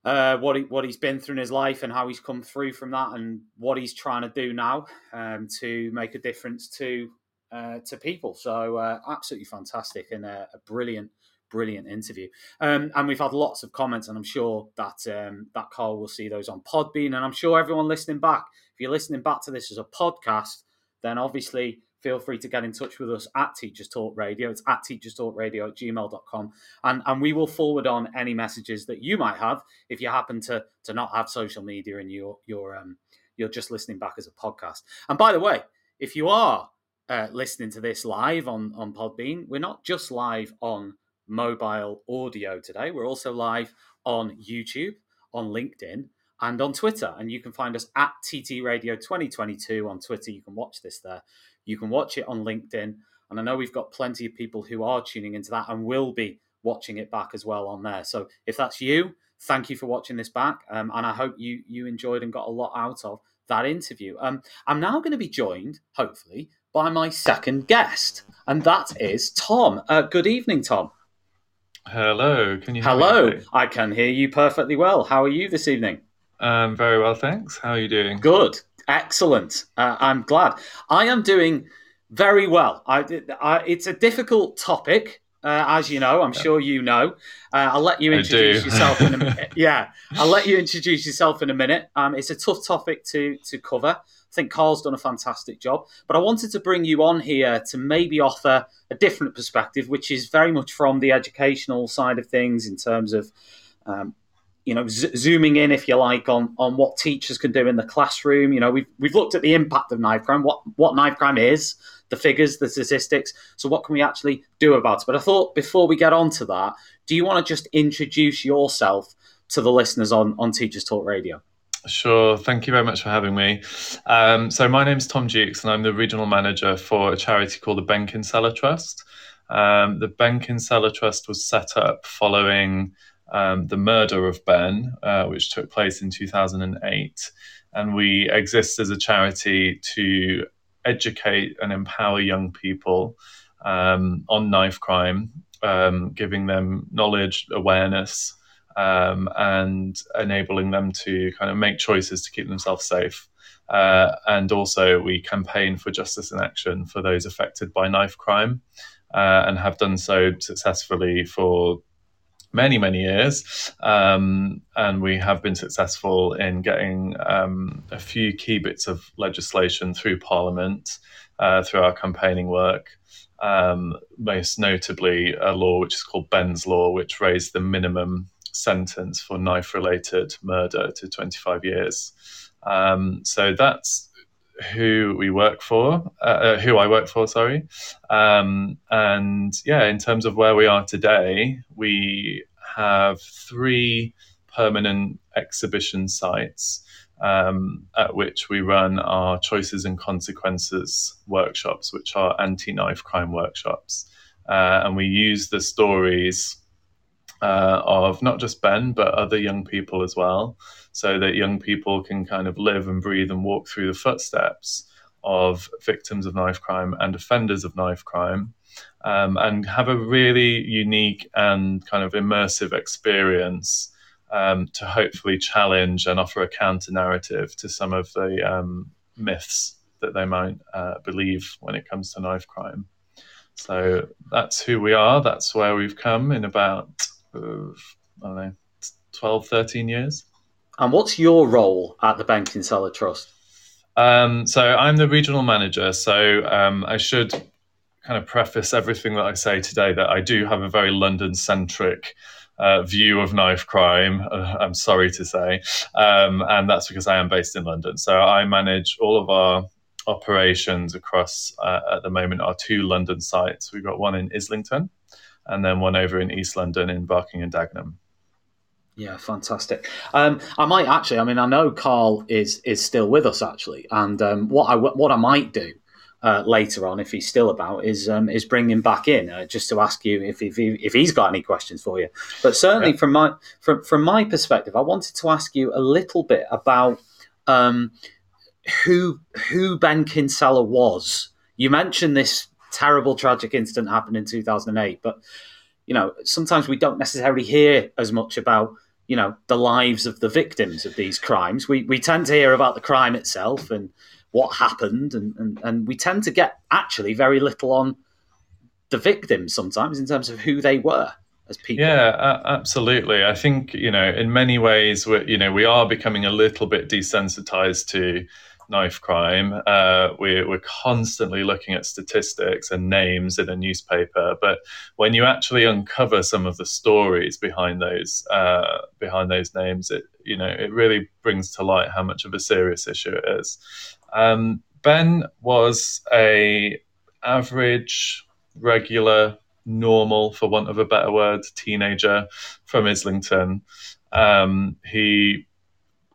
Speaker 1: uh, what he what he's been through in his life and how he's come through from that and what he's trying to do now um, to make a difference to uh, to people. So uh, absolutely fantastic and a, a brilliant brilliant interview. Um, and we've had lots of comments, and I'm sure that um, that Carl will see those on Podbean. And I'm sure everyone listening back, if you're listening back to this as a podcast, then obviously feel free to get in touch with us at Teachers Talk Radio. It's at Teachers Talk Radio at gmail.com. And, and we will forward on any messages that you might have if you happen to, to not have social media and you're, you're, um, you're just listening back as a podcast. And by the way, if you are uh, listening to this live on, on Podbean, we're not just live on mobile audio today. We're also live on YouTube, on LinkedIn, and on Twitter. And you can find us at TT Radio 2022 on Twitter. You can watch this there. You can watch it on LinkedIn. And I know we've got plenty of people who are tuning into that and will be watching it back as well on there. So if that's you, thank you for watching this back. Um, and I hope you you enjoyed and got a lot out of that interview. Um, I'm now going to be joined, hopefully, by my second guest, and that is Tom. Uh, good evening, Tom.
Speaker 7: Hello, can you?
Speaker 1: Hello, I can hear you perfectly well. How are you this evening?
Speaker 7: Um, very well, thanks. How are you doing?
Speaker 1: Good, excellent. Uh, I'm glad. I am doing very well. I, I, it's a difficult topic, uh, as you know. I'm sure you know. Uh, I'll let you introduce yourself. In a minute. yeah, I'll let you introduce yourself in a minute. Um, it's a tough topic to to cover. I think Carl's done a fantastic job, but I wanted to bring you on here to maybe offer a different perspective, which is very much from the educational side of things in terms of um, you know, z- zooming in, if you like, on on what teachers can do in the classroom. You know, we've we've looked at the impact of knife crime, what what knife crime is, the figures, the statistics. So, what can we actually do about it? But I thought before we get on to that, do you want to just introduce yourself to the listeners on on Teachers Talk Radio?
Speaker 7: Sure. Thank you very much for having me. Um, so, my name is Tom Jukes, and I'm the regional manager for a charity called the Ben Kinsella Trust. Um, the Ben Kinsella Trust was set up following um, the murder of Ben, uh, which took place in 2008. And we exist as a charity to educate and empower young people um, on knife crime, um, giving them knowledge, awareness, um, and enabling them to kind of make choices to keep themselves safe. Uh, and also, we campaign for justice and action for those affected by knife crime uh, and have done so successfully for many, many years. Um, and we have been successful in getting um, a few key bits of legislation through Parliament uh, through our campaigning work. Um, most notably, a law which is called Ben's Law, which raised the minimum sentence for knife related murder to 25 years. Um, so that's who we work for, uh, uh, who I work for, sorry. Um, and yeah, in terms of where we are today, we have three permanent exhibition sites um, at which we run our choices and consequences workshops, which are anti knife crime workshops. Uh, and we use the stories uh, of not just Ben, but other young people as well, so that young people can kind of live and breathe and walk through the footsteps of victims of knife crime and offenders of knife crime. Um, and have a really unique and kind of immersive experience um, to hopefully challenge and offer a counter narrative to some of the um, myths that they might uh, believe when it comes to knife crime. So that's who we are. That's where we've come in about of, I don't know, 12, 13 years.
Speaker 1: And what's your role at the Ben Kinsella Trust?
Speaker 7: Um, so I'm the regional manager. So um, I should kind of preface everything that I say today that I do have a very London centric uh, view of knife crime, uh, I'm sorry to say. Um, and that's because I am based in London. So I manage all of our operations across, uh, at the moment, our two London sites. We've got one in Islington and then one over in East London in Barking and Dagenham.
Speaker 1: Yeah, fantastic. Um, I might actually. I mean, I know Carl is is still with us actually, and um, what I what I might do uh, later on, if he's still about, is um, is bring him back in uh, just to ask you if if, he, if he's got any questions for you. But certainly yeah. from my from from my perspective, I wanted to ask you a little bit about um, who who Ben Kinsella was. You mentioned this terrible tragic incident happened in 2008 but you know sometimes we don't necessarily hear as much about you know the lives of the victims of these crimes. We we tend to hear about the crime itself and what happened and and, and we tend to get actually very little on the victims sometimes in terms of who they were as people.
Speaker 7: Yeah uh, absolutely. I think you know in many ways we you know we are becoming a little bit desensitized to knife crime. Uh, we're, we're constantly looking at statistics and names in a newspaper, but when you actually uncover some of the stories behind those uh, behind those names, it you know it really brings to light how much of a serious issue it is. Um, ben was a average, regular, normal, for want of a better word, teenager from Islington. Um, he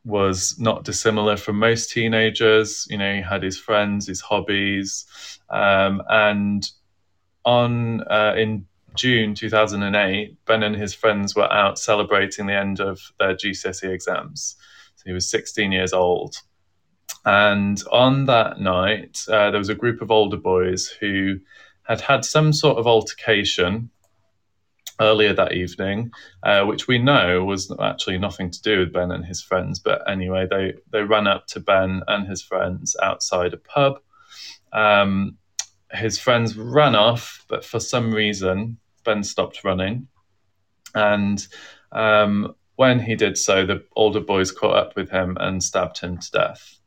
Speaker 7: was not dissimilar from most teenagers. You know, he had his friends, his hobbies, um, and on uh, in June 2008, Ben and his friends were out celebrating the end of their GCSE exams. So he was 16 years old. And on that night, uh, there was a group of older boys who had had some sort of altercation earlier that evening, uh, which we know was actually nothing to do with Ben and his friends. But anyway, they, they ran up to Ben and his friends outside a pub. Um, his friends ran off, but for some reason, Ben stopped running. And um, when he did so, the older boys caught up with him and stabbed him to death.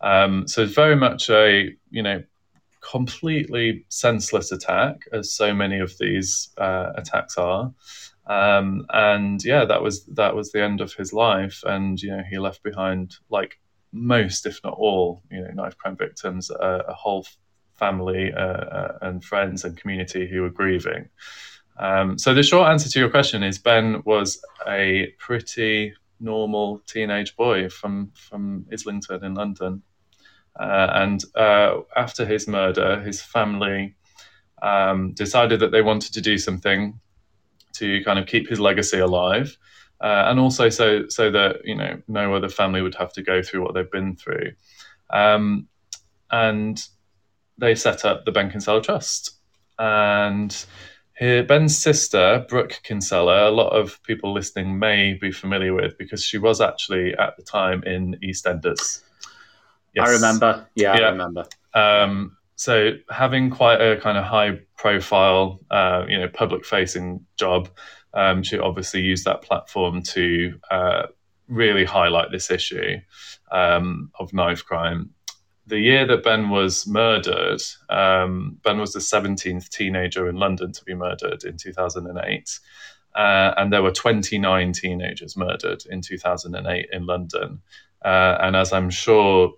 Speaker 7: Um, so it's very much a, you know, completely senseless attack, as so many of these uh, attacks are. Um, and yeah, that was that was the end of his life, and you know he left behind like most, if not all, you know, knife crime victims, a, a whole family uh, uh, and friends and community who were grieving. Um, so the short answer to your question is Ben was a pretty normal teenage boy from from Islington in London. Uh, and uh, after his murder, his family um, decided that they wanted to do something to kind of keep his legacy alive, uh, and also so so that you know no other family would have to go through what they've been through. Um, and they set up the Ben Kinsella Trust, and here, Ben's sister, Brooke Kinsella, a lot of people listening may be familiar with because she was actually at the time in EastEnders.
Speaker 1: Yes. I remember. Yeah, yeah. I remember.
Speaker 7: Um, so having quite a kind of high profile, uh, you know, public facing job, um, she obviously used that platform to uh, really highlight this issue um, of knife crime. The year that Ben was murdered, um, Ben was the 17th teenager in London to be murdered in 2008. Uh, and there were 29 teenagers murdered in 2008 in London. Uh, and as I'm sure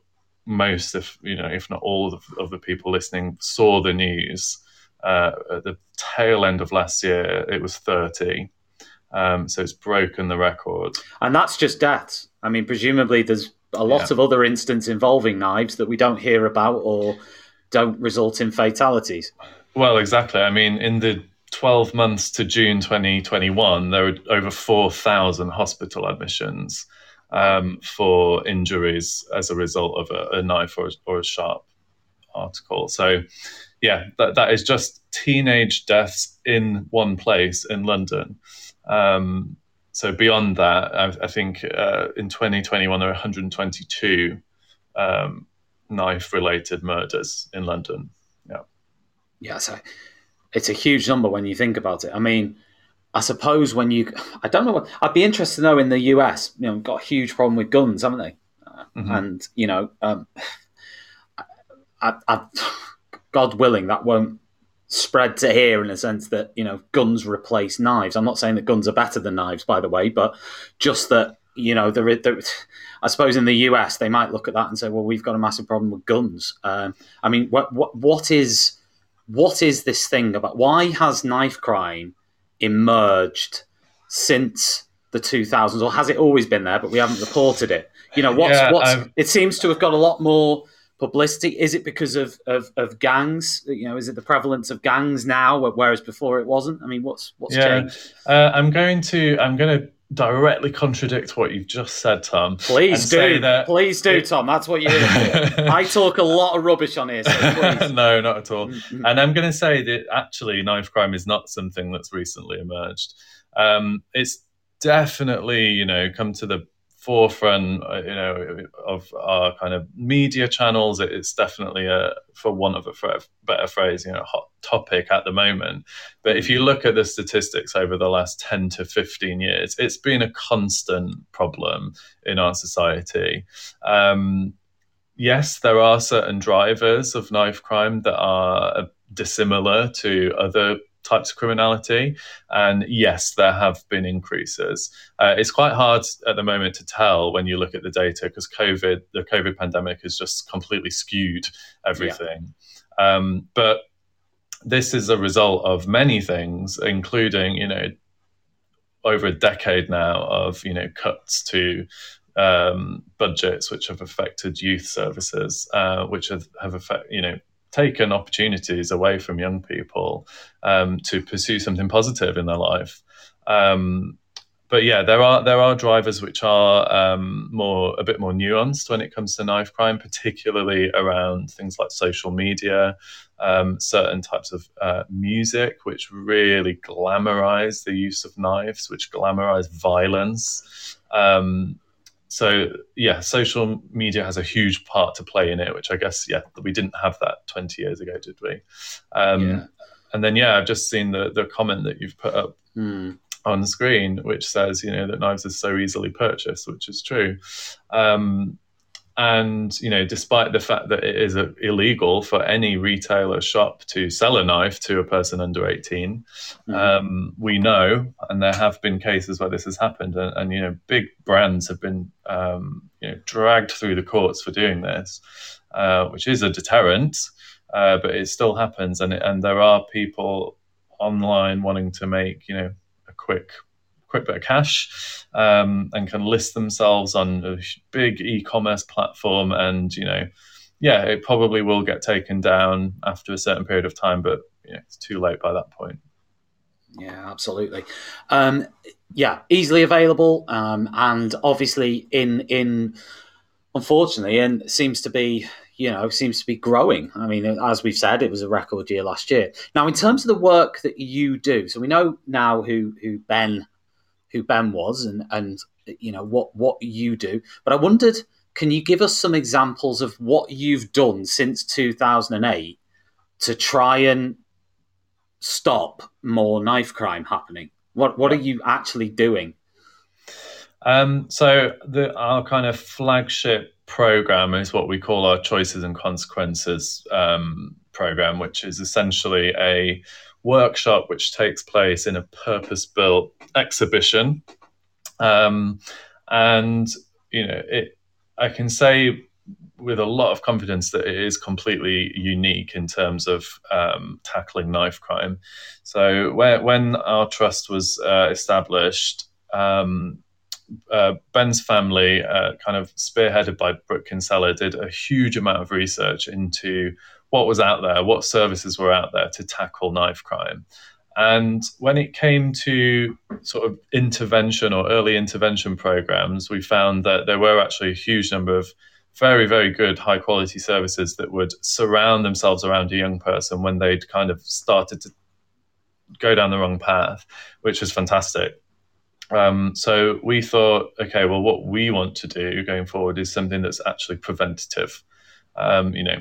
Speaker 7: most, if you know, if not all of, of the people listening saw the news uh, at the tail end of last year, it was 30. Um, so it's broken the record.
Speaker 1: And that's just deaths. I mean, presumably there's a lot yeah. of other incidents involving knives that we don't hear about or don't result in fatalities.
Speaker 7: Well, exactly. I mean, in the 12 months to June 2021, there were over 4,000 hospital admissions um, for injuries as a result of a, a knife or, or, a sharp article. So, yeah, that, that is just teenage deaths in one place in London. Um, so beyond that, I, I think uh, in 2021 there were 122 um, knife-related murders in London. Yeah,
Speaker 1: yeah. So it's a huge number when you think about it. I mean, I suppose when you, I don't know what, I'd be interested to know in the US, you know, got a huge problem with guns, haven't they? mm-hmm. And, you know, um, I, I, God willing, that won't spread to here in a sense that, you know, guns replace knives. I'm not saying that guns are better than knives, by the way, but just that, you know, there, there, I suppose in the US, they might look at that and say, well, we've got a massive problem with guns. Um, I mean, what, what, what is, what is this thing about, why has knife crime emerged since the 2000s, or has it always been there, but we haven't reported it? You know, what's, yeah, what's, it seems to have got a lot more publicity. Is it because of, of, of, gangs? You know, is it the prevalence of gangs now, whereas before it wasn't? I mean, what's what's yeah. changed?
Speaker 7: Uh, I'm going to I'm going to directly contradict what you've just said, Tom.
Speaker 1: Please do. That please do, Tom. That's what you're I talk a lot of rubbish on here, so
Speaker 7: no, not at all. Mm-hmm. And I'm going to say that actually, knife crime is not something that's recently emerged. Um, it's definitely, you know, come to the forefront, uh, you know, of our kind of media channels. It's definitely a, for want of a better phrase, you know, hot topic at the moment. But if you look at the statistics over the last ten to fifteen years, it's been a constant problem in our society. Um, yes, there are certain drivers of knife crime that are uh, dissimilar to other types of criminality. And yes, there have been increases. Uh, it's quite hard at the moment to tell when you look at the data because COVID, the COVID pandemic has just completely skewed everything. Yeah. Um, but this is a result of many things, including, you know, over a decade now of, you know, cuts to um, budgets which have affected youth services, uh, which have, have affect, you know, taken opportunities away from young people um, to pursue something positive in their life. Um, but yeah, there are there are drivers which are um, more a bit more nuanced when it comes to knife crime, particularly around things like social media, um, certain types of uh, music, which really glamorize the use of knives, which glamorize violence. Um, so yeah, social media has a huge part to play in it, which I guess yeah we didn't have that 20 years ago, did we? Um, yeah. And then yeah, I've just seen the the comment that you've put up. Mm on screen, which says, you know, that knives are so easily purchased, which is true. Um, and you know, despite the fact that it is a, illegal for any retailer shop to sell a knife to a person under 18, mm-hmm. um, we know, and there have been cases where this has happened, and, and you know, big brands have been um, you know dragged through the courts for doing this, uh, which is a deterrent. Uh, but it still happens, and and there are people online wanting to make you know a quick quick bit of cash um, and can list themselves on a big e-commerce platform and you know yeah it probably will get taken down after a certain period of time but yeah, it's too late by that point
Speaker 1: yeah absolutely um, yeah easily available um, and obviously in in unfortunately and seems to be you know, seems to be growing. I mean, as we've said, it was a record year last year. Now, in terms of the work that you do, so we know now who who Ben who Ben was and and you know what what you do. But I wondered, can you give us some examples of what you've done since 2008 to try and stop more knife crime happening? What what are you actually doing?
Speaker 7: Um, so the our kind of flagship program is what we call our choices and consequences um, program, which is essentially a workshop which takes place in a purpose built exhibition. Um, and, you know, it, I can say with a lot of confidence that it is completely unique in terms of um, tackling knife crime. So, when, when our trust was uh, established, um, uh, Ben's family, uh, kind of spearheaded by Brooke Kinsella, did a huge amount of research into what was out there, what services were out there to tackle knife crime. And when it came to sort of intervention or early intervention programs, we found that there were actually a huge number of very, very good high quality services that would surround themselves around a young person when they'd kind of started to go down the wrong path, which was fantastic. Um, so we thought, okay, well, what we want to do going forward is something that's actually preventative. Um, you know,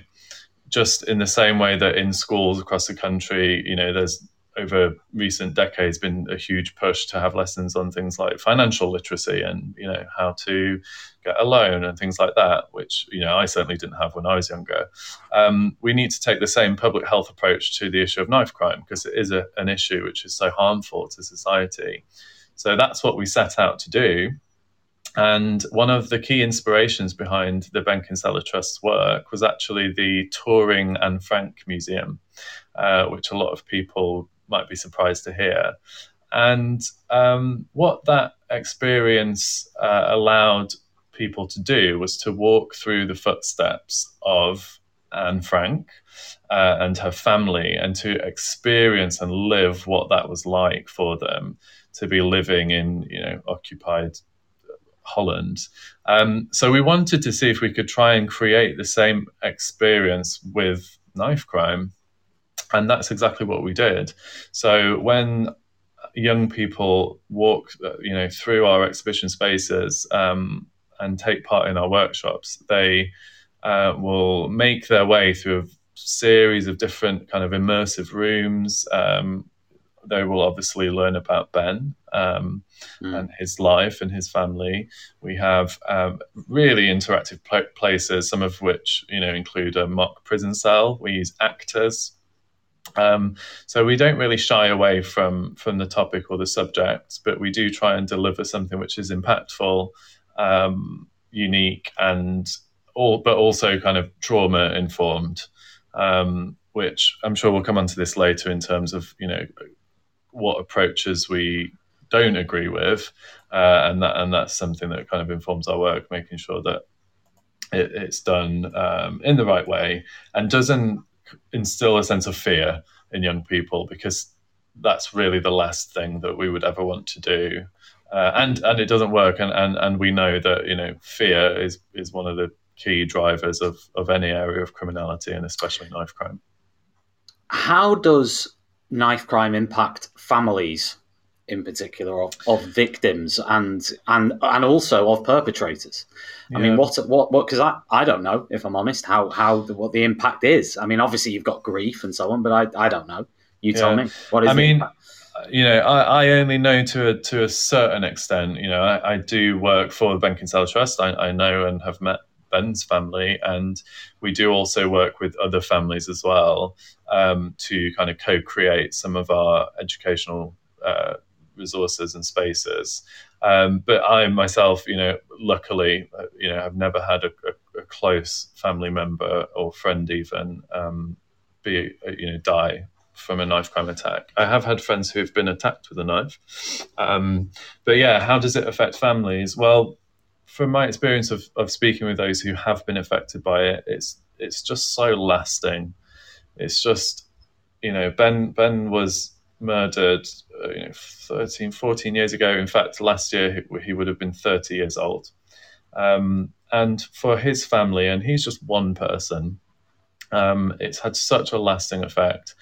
Speaker 7: just in the same way that in schools across the country, you know, there's over recent decades been a huge push to have lessons on things like financial literacy and you know how to get a loan and things like that which you know i certainly didn't have when i was younger um, we need to take the same public health approach to the issue of knife crime because it is a, an issue which is so harmful to society so that's what we set out to do. And one of the key inspirations behind the Ben Kinsella Trust's work was actually the Touring Anne Frank Museum, uh, which a lot of people might be surprised to hear. And um, what that experience uh, allowed people to do was to walk through the footsteps of Anne Frank uh, and her family and to experience and live what that was like for them to be living in you know occupied Holland. Um, so we wanted to see if we could try and create the same experience with knife crime, and that's exactly what we did. So when young people walk, uh, you know, through our exhibition spaces um, and take part in our workshops, they uh, will make their way through a series of different kind of immersive rooms. Um, they will obviously learn about Ben um, mm. and his life and his family. We have um, really interactive pl- places, some of which you know include a mock prison cell. We use actors. Um, so we don't really shy away from from the topic or the subject, but we do try and deliver something which is impactful, um, unique, and all, but also kind of trauma informed. Um, which I'm sure we'll come onto this later in terms of you know what approaches we don't agree with, uh, and that and that's something that kind of informs our work, making sure that it, it's done um, in the right way and doesn't instill a sense of fear in young people because that's really the last thing that we would ever want to do. uh, and and it doesn't work. And, and and we know that you know fear is is one of the key drivers of of any area of criminality, and especially knife crime.
Speaker 1: How does knife crime impact families in particular of, of victims and and and also of perpetrators. I mean, what what what? Because I, I don't know if I'm honest how how the, what the impact is. I mean, obviously you've got grief and so on, but I I don't know. You yeah. tell me what is.
Speaker 7: I mean,
Speaker 1: impact?
Speaker 7: you know, I, I only know to a to a certain extent. You know, I, I do work for the Ben Kinsella Trust. I, I know and have met Ben's family, and we do also work with other families as well um, to kind of co-create some of our educational uh, resources and spaces. Um, but I myself, you know, luckily, uh, you know, I've never had a, a, a close family member or friend even um, be, uh, you know, die from a knife crime attack. I have had friends who have been attacked with a knife. Um, but yeah, how does it affect families? Well, from my experience of, of speaking with those who have been affected by it, it's it's just so lasting. It's just, you know, Ben Ben was murdered uh, you know, 13, 14 years ago. In fact, last year he, he would have been 30 years old. Um, and for his family, and he's just one person, um, it's had such a lasting effect.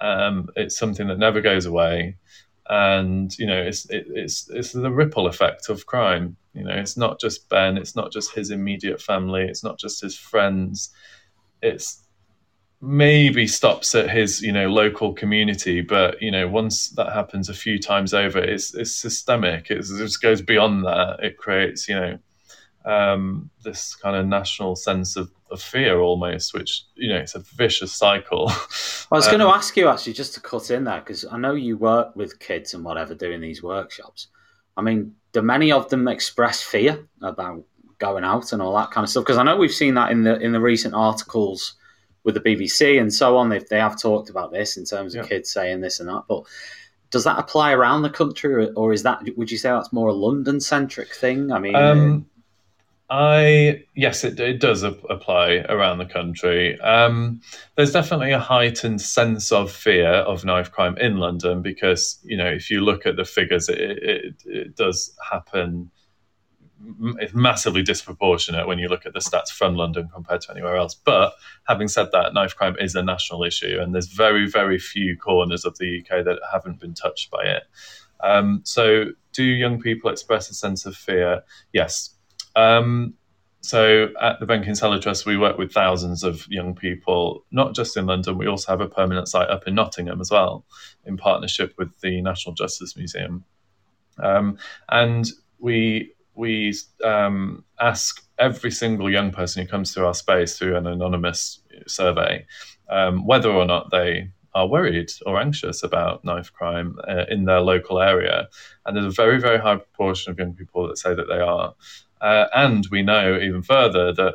Speaker 7: Um, it's something that never goes away. And you know, it's it, it's it's the ripple effect of crime. You know, it's not just Ben, it's not just his immediate family, it's not just his friends. It's maybe stops at his you know local community but you know once that happens a few times over it's, it's systemic it's, it just goes beyond that. It creates you know um, this kind of national sense of, of, fear almost which you know it's a vicious cycle.
Speaker 1: I was um, going to ask you actually just to cut in there because i know you work with kids and whatever doing these workshops i mean do many of them express fear about going out and all that kind of stuff because i know we've seen that in the in the recent articles with the BBC and so on. They, they have talked about this in terms of yeah. kids saying this and that. But does that apply around the country, or, or is that would you say that's more a London centric thing? I mean. Um,
Speaker 7: I yes, it, it does apply around the country. Um, there's definitely a heightened sense of fear of knife crime in London because you know if you look at the figures, it, it, it does happen it's massively disproportionate when you look at the stats from London compared to anywhere else. But having said that, knife crime is a national issue, and there's very, very few corners of the UK that haven't been touched by it. Um, so, do young people express a sense of fear? Yes. Um, so, at the Ben Kinsella Trust, we work with thousands of young people, not just in London. We also have a permanent site up in Nottingham as well, in partnership with the National Justice Museum. Um, and we we um, ask every single young person who comes to our space through an anonymous survey um, whether or not they are worried or anxious about knife crime uh, in their local area. And there's a very, very high proportion of young people that say that they are. Uh, and we know even further that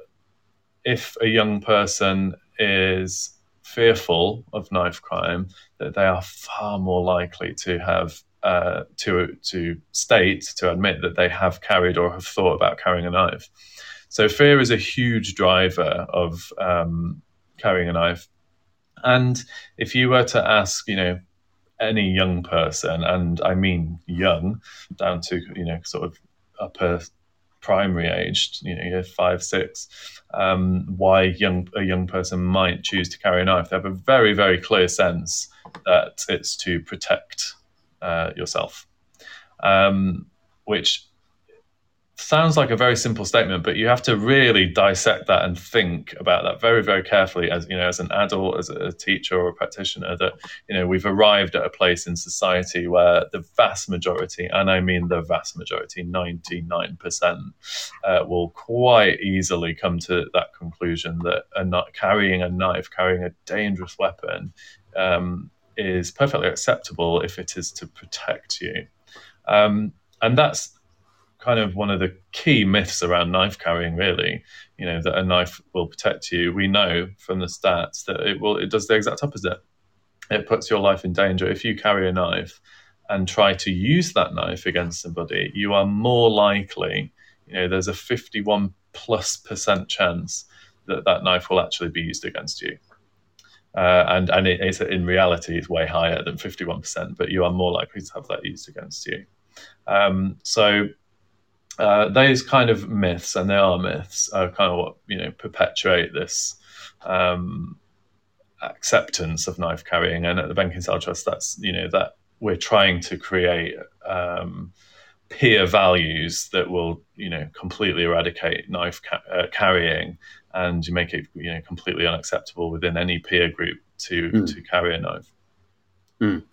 Speaker 7: if a young person is fearful of knife crime, that they are far more likely to have uh, to to state to admit that they have carried or have thought about carrying a knife. So fear is a huge driver of um, carrying a knife. And if you were to ask, you know, any young person, and I mean young, down to you know sort of upper primary aged, you know, five, six, um, why young a young person might choose to carry a knife, they have a very, very clear sense that it's to protect uh, yourself, um, which sounds like a very simple statement, but you have to really dissect that and think about that very, very carefully as you know, as an adult, as a teacher or a practitioner, that you know, we've arrived at a place in society where the vast majority, and I mean the vast majority, 99%, uh, will quite easily come to that conclusion that a not carrying a knife, carrying a dangerous weapon, um, is perfectly acceptable if it is to protect you. Um, and that's kind of one of the key myths around knife carrying, really. You know, that a knife will protect you. We know from the stats that it will, it does the exact opposite. It puts your life in danger. If you carry a knife and try to use that knife against somebody, you are more likely, you know, there's a 51 plus percent chance that that knife will actually be used against you. Uh, and and it, it's in reality it's way higher than 51%, but you are more likely to have that used against you. Um, so uh, those kind of myths, and they are myths, are kind of what you know perpetuate this um, acceptance of knife carrying. And at the Ben Kinsella Trust, that's you know that we're trying to create um, peer values that will you know completely eradicate knife ca- uh, carrying and you make it you know completely unacceptable within any peer group to mm. to carry a knife.
Speaker 1: Mm.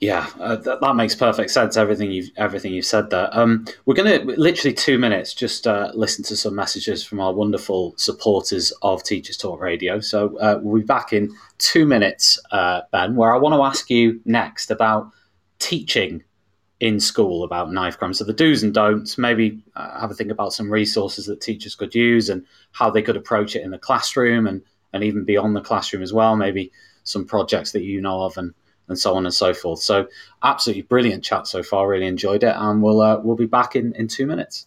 Speaker 1: Yeah, uh, that, that, makes perfect sense. Everything you've everything you've said there. Um, we're going to literally two minutes just uh, listen to some messages from our wonderful supporters of Teachers Talk Radio. So uh, we'll be back in two minutes, uh, Ben, where I want to ask you next about teaching in school about knife crime. So the do's and don'ts. Maybe uh, have a think about some resources that teachers could use and how they could approach it in the classroom and and even beyond the classroom as well. Maybe some projects that you know of and and so on and so forth. So absolutely brilliant chat so far. Really enjoyed it, and we'll uh, we'll be back in in two minutes.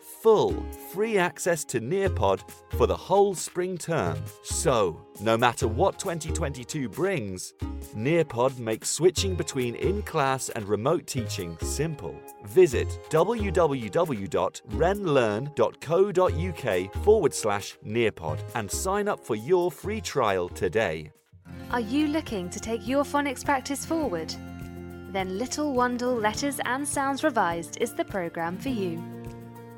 Speaker 2: full free access to Nearpod for the whole spring term. So, no matter what 2022 brings, Nearpod makes switching between in class and remote teaching simple. Visit www.renlearn.co.uk forward slash Nearpod and sign up for your free trial today.
Speaker 4: Are you looking to take your phonics practice forward? Then Little Wandle Letters and Sounds Revised is the programme for you.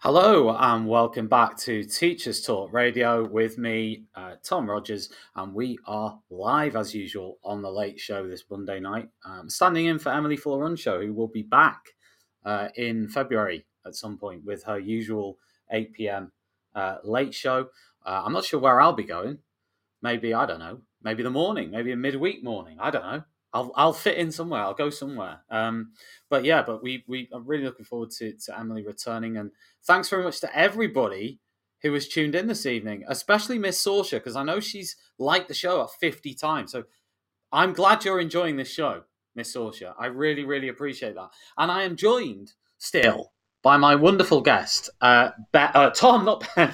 Speaker 1: Hello and welcome back to Teachers Talk Radio with me, uh, Tom Rogers, and we are live as usual on the Late Show this Monday night, um, standing in for Emily Show, who will be back uh, in February at some point with her usual 8 p.m. Uh, late show. Uh, I'm not sure where I'll be going. Maybe I don't know. Maybe the morning. Maybe a midweek morning. I don't know. I'll I'll fit in somewhere. I'll go somewhere. Um, but yeah, but we we are really looking forward to to Emily returning, and thanks very much to everybody who was tuned in this evening, especially Miss Sorsha, because I know she's liked the show at fifty times. So I'm glad you're enjoying this show, Miss Sorsha. I really really appreciate that, and I am joined still by my wonderful guest, uh, uh Tom, not Ben,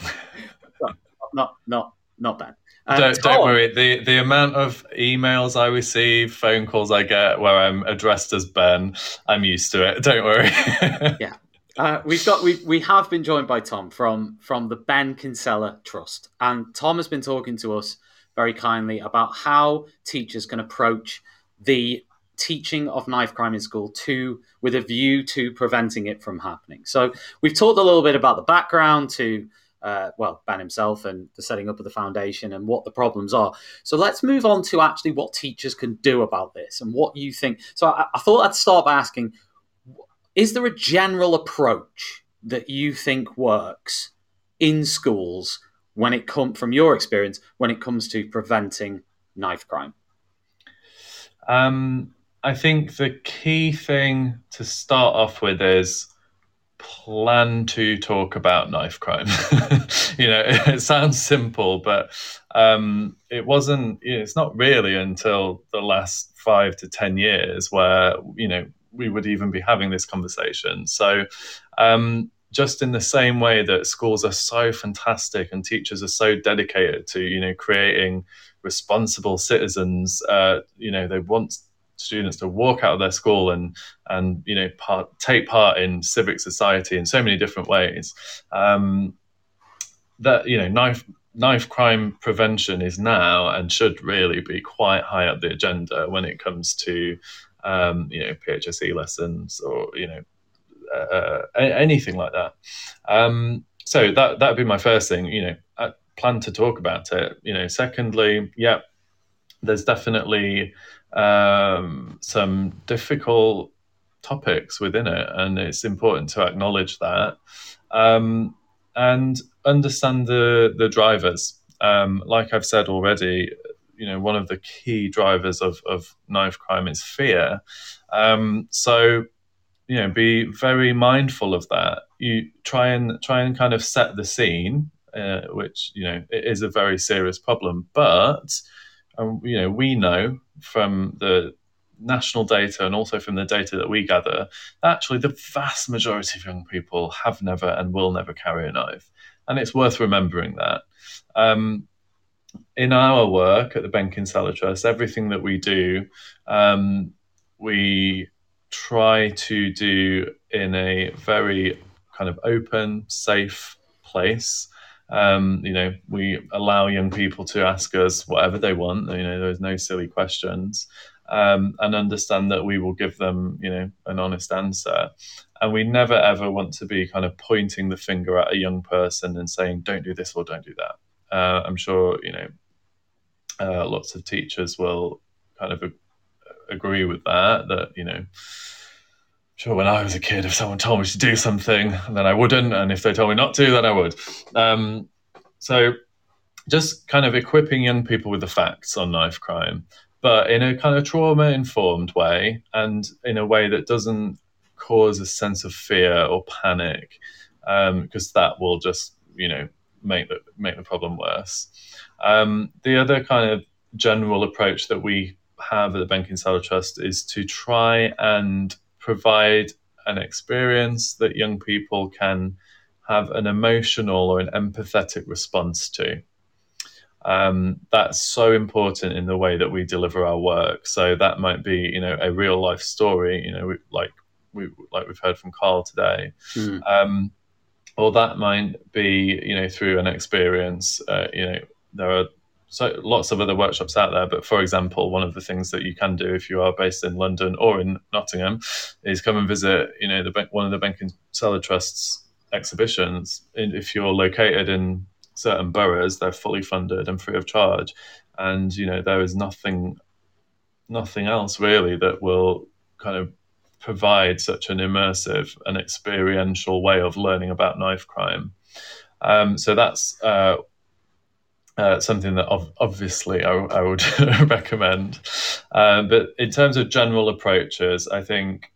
Speaker 1: not not not Ben.
Speaker 7: Uh, don't, don't worry. The the amount of emails I receive, phone calls I get where I'm addressed as Ben, I'm used to it. Don't worry.
Speaker 1: yeah. Uh, we've got we we have been joined by Tom from from the Ben Kinsella Trust, and Tom has been talking to us very kindly about how teachers can approach the teaching of knife crime in school to with a view to preventing it from happening. So we've talked a little bit about the background to uh, well, Ben himself and the setting up of the foundation and what the problems are. So let's move on to actually what teachers can do about this and what you think. So I, I thought I'd start by asking is there a general approach that you think works in schools when it comes from your experience when it comes to preventing knife crime?
Speaker 7: Um, I think the key thing to start off with is plan to talk about knife crime. you know, it, sounds simple, but um, it wasn't. You know, it's not really until the last five to ten years where you know we would even be having this conversation. So. Um, just in the same way that schools are so fantastic and teachers are so dedicated to you know creating responsible citizens uh, you know they want students to walk out of their school and and you know part, take part in civic society in so many different ways. Um, that you know knife knife crime prevention is now and should really be quite high up the agenda when it comes to um, you know PHSE lessons or you know uh, anything like that. Um, so that that'd be my first thing. You know, I plan to talk about it. You know, secondly, yeah, there's definitely um, some difficult topics within it, and it's important to acknowledge that um, and understand the the drivers. Um, like I've said already, you know, one of the key drivers of, of knife crime is fear. Um, so, you know, be very mindful of that. You try and try and kind of set the scene, uh, which you know it is a very serious problem, but um, you know we know from the national data and also from the data that we gather, that actually the vast majority of young people have never and will never carry a knife. And it's worth remembering that. Um, in our work at the Ben Kinsella Trust, everything that we do, um, we try to do in a very kind of open, safe place. Um, you know, we allow young people to ask us whatever they want. You know, there's no silly questions um, and understand that we will give them, you know, an honest answer. And we never ever want to be kind of pointing the finger at a young person and saying, "Don't do this or don't do that." Uh, I'm sure you know uh, lots of teachers will kind of agree with that. That you know, sure when I was a kid, if someone told me to do something, then I wouldn't, and if they told me not to, then I would. Um, so just kind of equipping young people with the facts on knife crime but in a kind of trauma informed way and in a way that doesn't cause a sense of fear or panic because um, that will just you know make the make the problem worse um, the other kind of general approach that we have at the Ben Kinsella Trust is to try and provide an experience that young people can have an emotional or an empathetic response to um, that's so important in the way that we deliver our work. So that might be, you know, a real life story, you know, we, like we like we've heard from Carl today, mm. um, or that might be, you know, through an experience. Uh, you know, there are so lots of other workshops out there. But for example, one of the things that you can do if you are based in London or in Nottingham is come and visit, you know, the one of the Ben Kinsella Trust's exhibitions. If you're located in certain boroughs they're fully funded and free of charge and you know there is nothing nothing else really that will kind of provide such an immersive and experiential way of learning about knife crime um, so that's uh, uh, something that ov- obviously I, I would recommend. Uh, but in terms of general approaches, I think,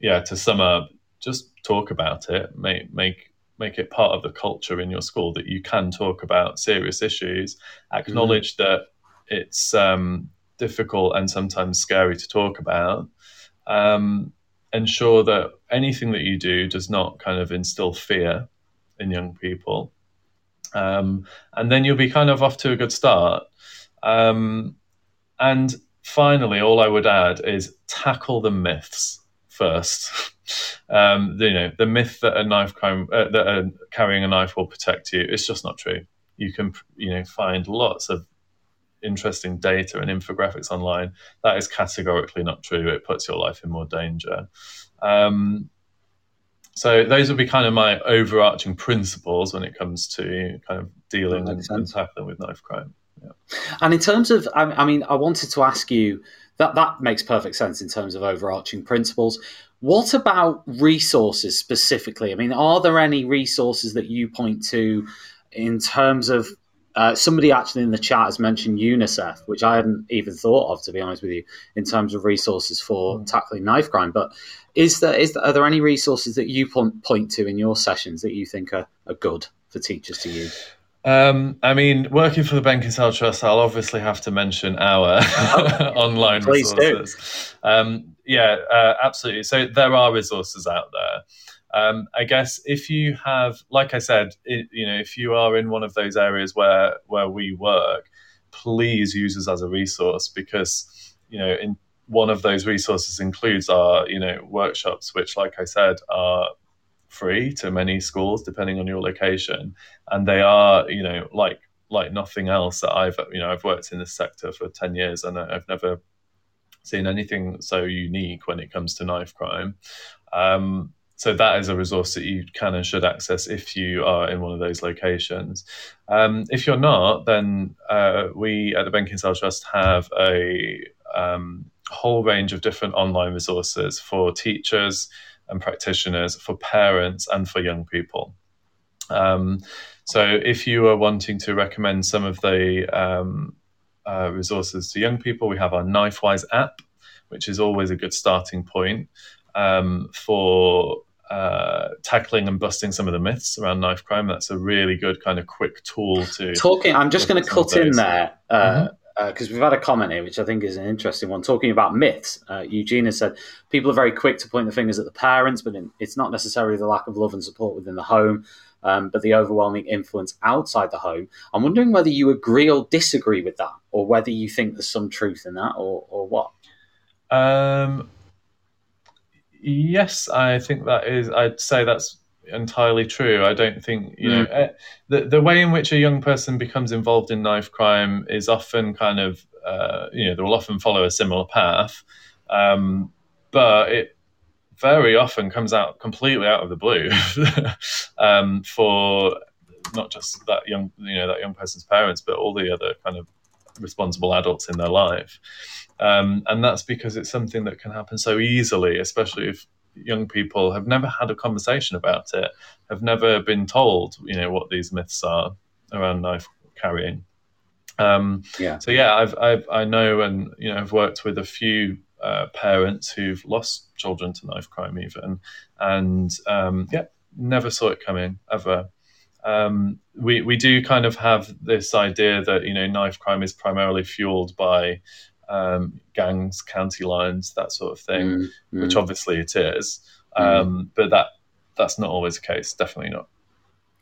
Speaker 7: yeah, to sum up, just talk about it, make make make it part of the culture in your school that you can talk about serious issues, acknowledge mm. that it's um, difficult and sometimes scary to talk about. Um, ensure that anything that you do does not kind of instill fear in young people. Um, and then you'll be kind of off to a good start. Um, and finally, all I would add is tackle the myths first. um, you know, the myth that a knife crime, uh, that carrying a knife will protect you, it's just not true. You can, you know, find lots of interesting data and infographics online. That is categorically not true. It puts your life in more danger. Um, so those would be kind of my overarching principles when it comes to kind of dealing and, and, tackling with knife crime. Yeah.
Speaker 1: And in terms of, I mean, I wanted to ask you that that makes perfect sense in terms of overarching principles. What about resources specifically? I mean, are there any resources that you point to in terms of uh, somebody actually in the chat has mentioned UNICEF, which I hadn't even thought of, to be honest with you, in terms of resources for mm. tackling knife crime. But is there, is there, are there any resources that you point, point to in your sessions that you think are, are good for teachers to use?
Speaker 7: Um, I mean, working for the Ben Kinsella Trust, I'll obviously have to mention our online Please resources. Um, yeah, uh, absolutely. So there are resources out there. Um, I guess if you have, like I said, it, you know, if you are in one of those areas where where we work, please use us as a resource because you know, in one of those resources includes our you know workshops, which, like I said, are free to many schools depending on your location and they are you know like like nothing else that I've you know I've worked in this sector for ten years and I've never seen anything so unique when it comes to knife crime. Um, so that is a resource that you can and should access if you are in one of those locations. Um, if you're not, then uh, we at the Ben Kinsella Trust have a um, whole range of different online resources for teachers and practitioners, for parents, and for young people. Um, so if you are wanting to recommend some of the um, uh, resources to young people, we have our KnifeWise app, which is always a good starting point um, for uh, tackling and busting some of the myths around knife crime. That's a really good kind of quick tool to
Speaker 1: talking. I'm just going to cut in there. Uh, mm-hmm because uh, we've had a comment here, which I think is an interesting one, talking about myths. Uh, Eugene has said people are very quick to point the fingers at the parents, but it's not necessarily the lack of love and support within the home, um, but the overwhelming influence outside the home. I'm wondering whether you agree or disagree with that, or whether you think there's some truth in that, or, or what. Um,
Speaker 7: yes, I think that is. I'd say that's entirely true. I don't think you know mm. the the way in which a young person becomes involved in knife crime is often kind of uh, you know they will often follow a similar path, um, but it very often comes out completely out of the blue um, for not just that young you know that young person's parents, but all the other kind of responsible adults in their life. Um, and that's because it's something that can happen so easily, especially if young people have never had a conversation about it, have never been told, you know, what these myths are around knife carrying. Um, yeah. So yeah, I've, I've I know and you know I've worked with a few uh, parents who've lost children to knife crime even, and um, yeah, never saw it coming ever. Um, we we do kind of have this idea that you know knife crime is primarily fueled by um, gangs, county lines, that sort of thing, mm, mm. which obviously it is. Mm. Um, but that that's not always the case. Definitely not.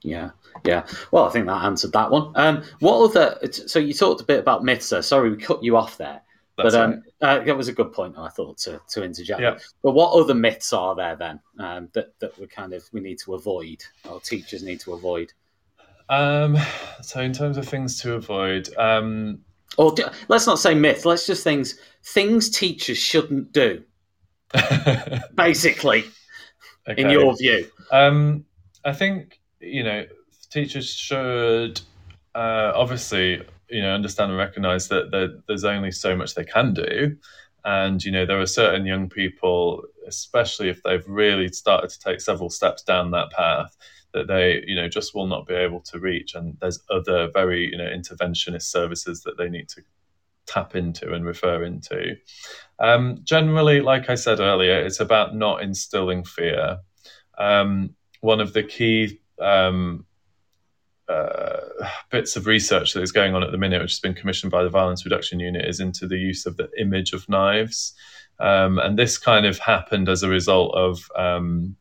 Speaker 1: Yeah, yeah. Well, I think that answered that one. Um, what other? So you talked a bit about myths. There. Sorry, we cut you off there. That's but um, right. uh, that was a good point. I thought to to interject. Yeah. But what other myths are there then um, that that we kind of we need to avoid, or teachers need to avoid?
Speaker 7: Um, so in terms of things to avoid, um,
Speaker 1: or let's not say myth. Let's just things things teachers shouldn't do. basically, okay. in your view,
Speaker 7: um, I think you know teachers should uh, obviously you know understand and recognize that there's only so much they can do, and you know there are certain young people, especially if they've really started to take several steps down that path that they you know just will not be able to reach. And there's other very you know interventionist services that they need to tap into and refer into. Um, generally like i said earlier it's about not instilling fear. Um, one of the key um, uh, bits of research that is going on at the minute, which has been commissioned by the Violence Reduction Unit, is into the use of the image of knives. Um, and this kind of happened as a result of um,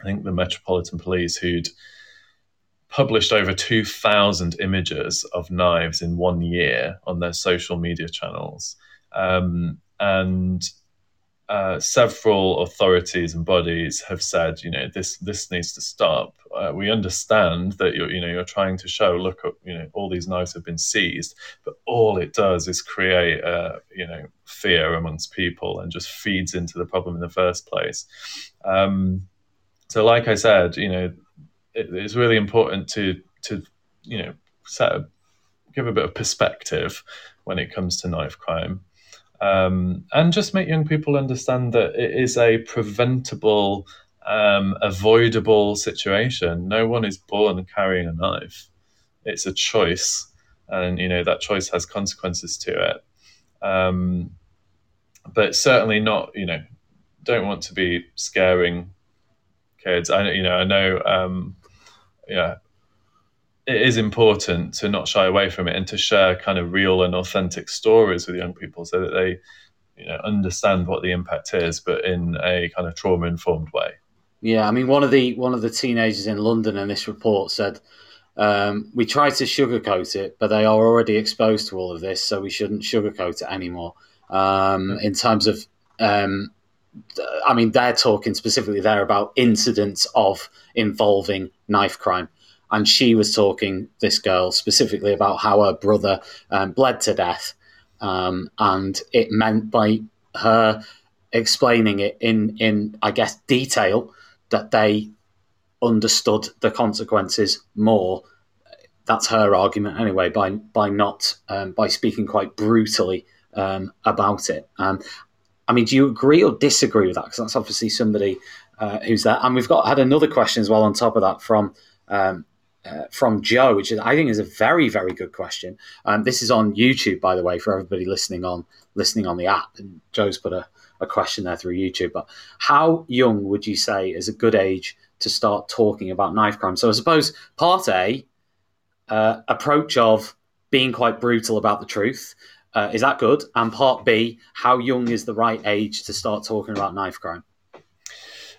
Speaker 7: I think the Metropolitan Police, who'd published over 2,000 images of knives in one year on their social media channels. Um, and uh, several authorities and bodies have said, you know, this this needs to stop. Uh, we understand that you're, you know, you're trying to show, look, you know, all these knives have been seized, but all it does is create, uh, you know, fear amongst people and just feeds into the problem in the first place. Um, so, like I said, you know, it, it's really important to to you know set a, give a bit of perspective when it comes to knife crime, um, and just make young people understand that it is a preventable, um, avoidable situation. No one is born carrying a knife; it's a choice, and you know that choice has consequences to it. Um, but certainly not, you know, don't want to be scaring kids. I you know I know um, yeah it is important to not shy away from it and to share kind of real and authentic stories with young people so that they you know understand what the impact is but in a kind of trauma informed way.
Speaker 1: Yeah i mean one of the one of the teenagers in london in this report said um, we tried to sugarcoat it but they are already exposed to all of this so we shouldn't sugarcoat it anymore. Um, in terms of um, I mean, they're talking specifically there about incidents of involving knife crime. And she was talking this girl specifically about how her brother um, bled to death, um, and it meant by her explaining it in in I guess detail that they understood the consequences more. That's her argument anyway by by not um, by speaking quite brutally um, about it. Um, I mean, do you agree or disagree with that? Because that's obviously somebody uh, who's there. And we've got had another question as well on top of that from um, uh, from Joe, which is, I think is a very very good question. Um, this is on YouTube, by the way, for everybody listening on listening on the app. And Joe's put a, a question there through YouTube. But how young would you say is a good age to start talking about knife crime? So I suppose part A, uh, approach of being quite brutal about the truth. Uh, is that good? And part B, how young is the right age to start talking about knife crime?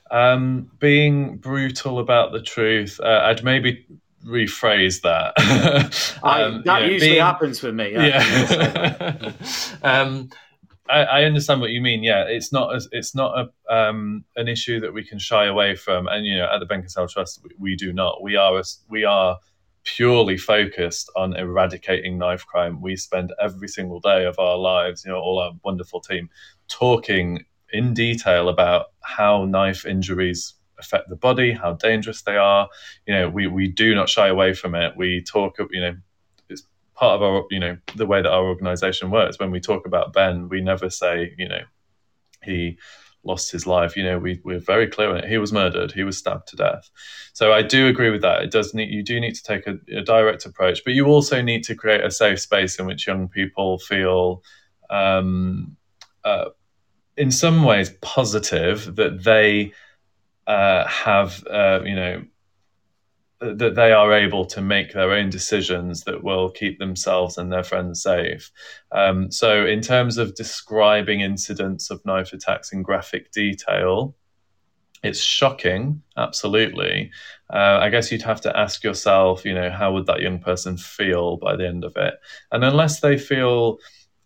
Speaker 7: Um, being brutal about the truth, uh, I'd maybe rephrase that.
Speaker 1: um, I, that usually being, happens for me.
Speaker 7: Yeah. um, I, I, understand what you mean. Yeah, it's not a, it's not a, um, an issue that we can shy away from. And you know, at the Ben Kinsella Trust, we, we do not. We are a, we are purely focused on eradicating knife crime. We spend every single day of our lives, you know, all our wonderful team, talking in detail about how knife injuries affect the body, how dangerous they are. You know, we, we do not shy away from it. We talk, you know, it's part of our, you know, the way that our organization works. When we talk about Ben, we never say, you know, he lost his life. You know, we, we're very clear on it. He was murdered. He was stabbed to death. So I do agree with that. It does need, you do need to take a, a direct approach, but you also need to create a safe space in which young people feel, um, uh, in some ways positive that they uh, have, uh, you know, that they are able to make their own decisions that will keep themselves and their friends safe. Um, so, in terms of describing incidents of knife attacks in graphic detail, it's shocking, absolutely. Uh, I guess you'd have to ask yourself, you know, how would that young person feel by the end of it? And unless they feel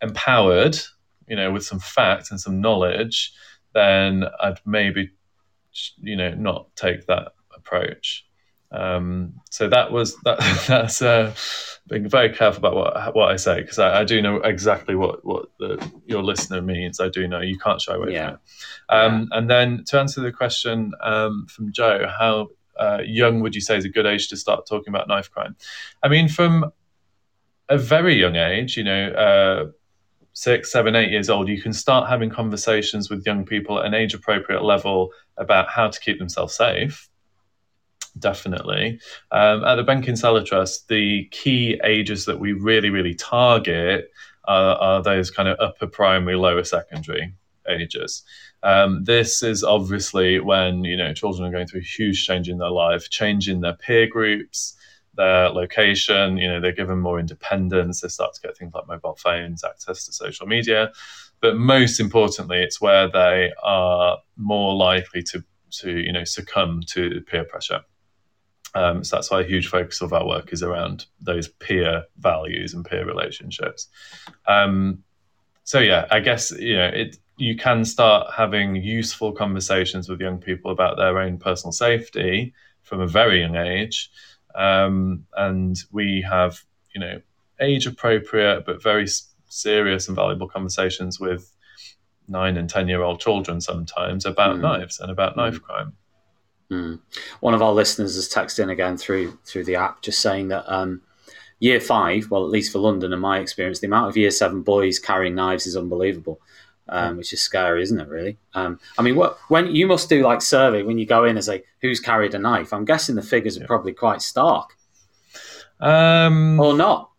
Speaker 7: empowered, you know, with some facts and some knowledge, then I'd maybe, you know, not take that approach. Um, so that was that. That's uh, being very careful about what what I say because I, I, do know exactly what what the, your listener means. I do know you can't shy away yeah. from it. Um, yeah. And then to answer the question um, from Joe, how uh, young would you say is a good age to start talking about knife crime? I mean, from a very young age, you know. Uh, six, seven, eight years old, you can start having conversations with young people at an age appropriate level about how to keep themselves safe definitely. Um, at the Ben Kinsella Trust, the key ages that we really, really target are, are those kind of upper primary, lower secondary ages. Um, this is obviously when you know children are going through a huge change in their life, change in their peer groups, their location. You know, they're given more independence. They start to get things like mobile phones, access to social media. But most importantly, it's where they are more likely to to you know succumb to peer pressure. Um, so that's why a huge focus of our work is around those peer values and peer relationships. Um, so yeah, I guess you know it. You can start having useful conversations with young people about their own personal safety from a very young age, um, and we have you know age appropriate but very serious and valuable conversations with nine and ten year old children sometimes about mm. knives and about mm. knife crime.
Speaker 1: Mm. One of our listeners has texted in again through through the app, just saying that um, year five, well, at least for London, in my experience, the amount of year seven boys carrying knives is unbelievable, um, which is scary, isn't it? Really? Um, I mean, what when you must do like survey when you go in and say who's carried a knife? I'm guessing the figures are probably quite stark,
Speaker 7: um,
Speaker 1: or not?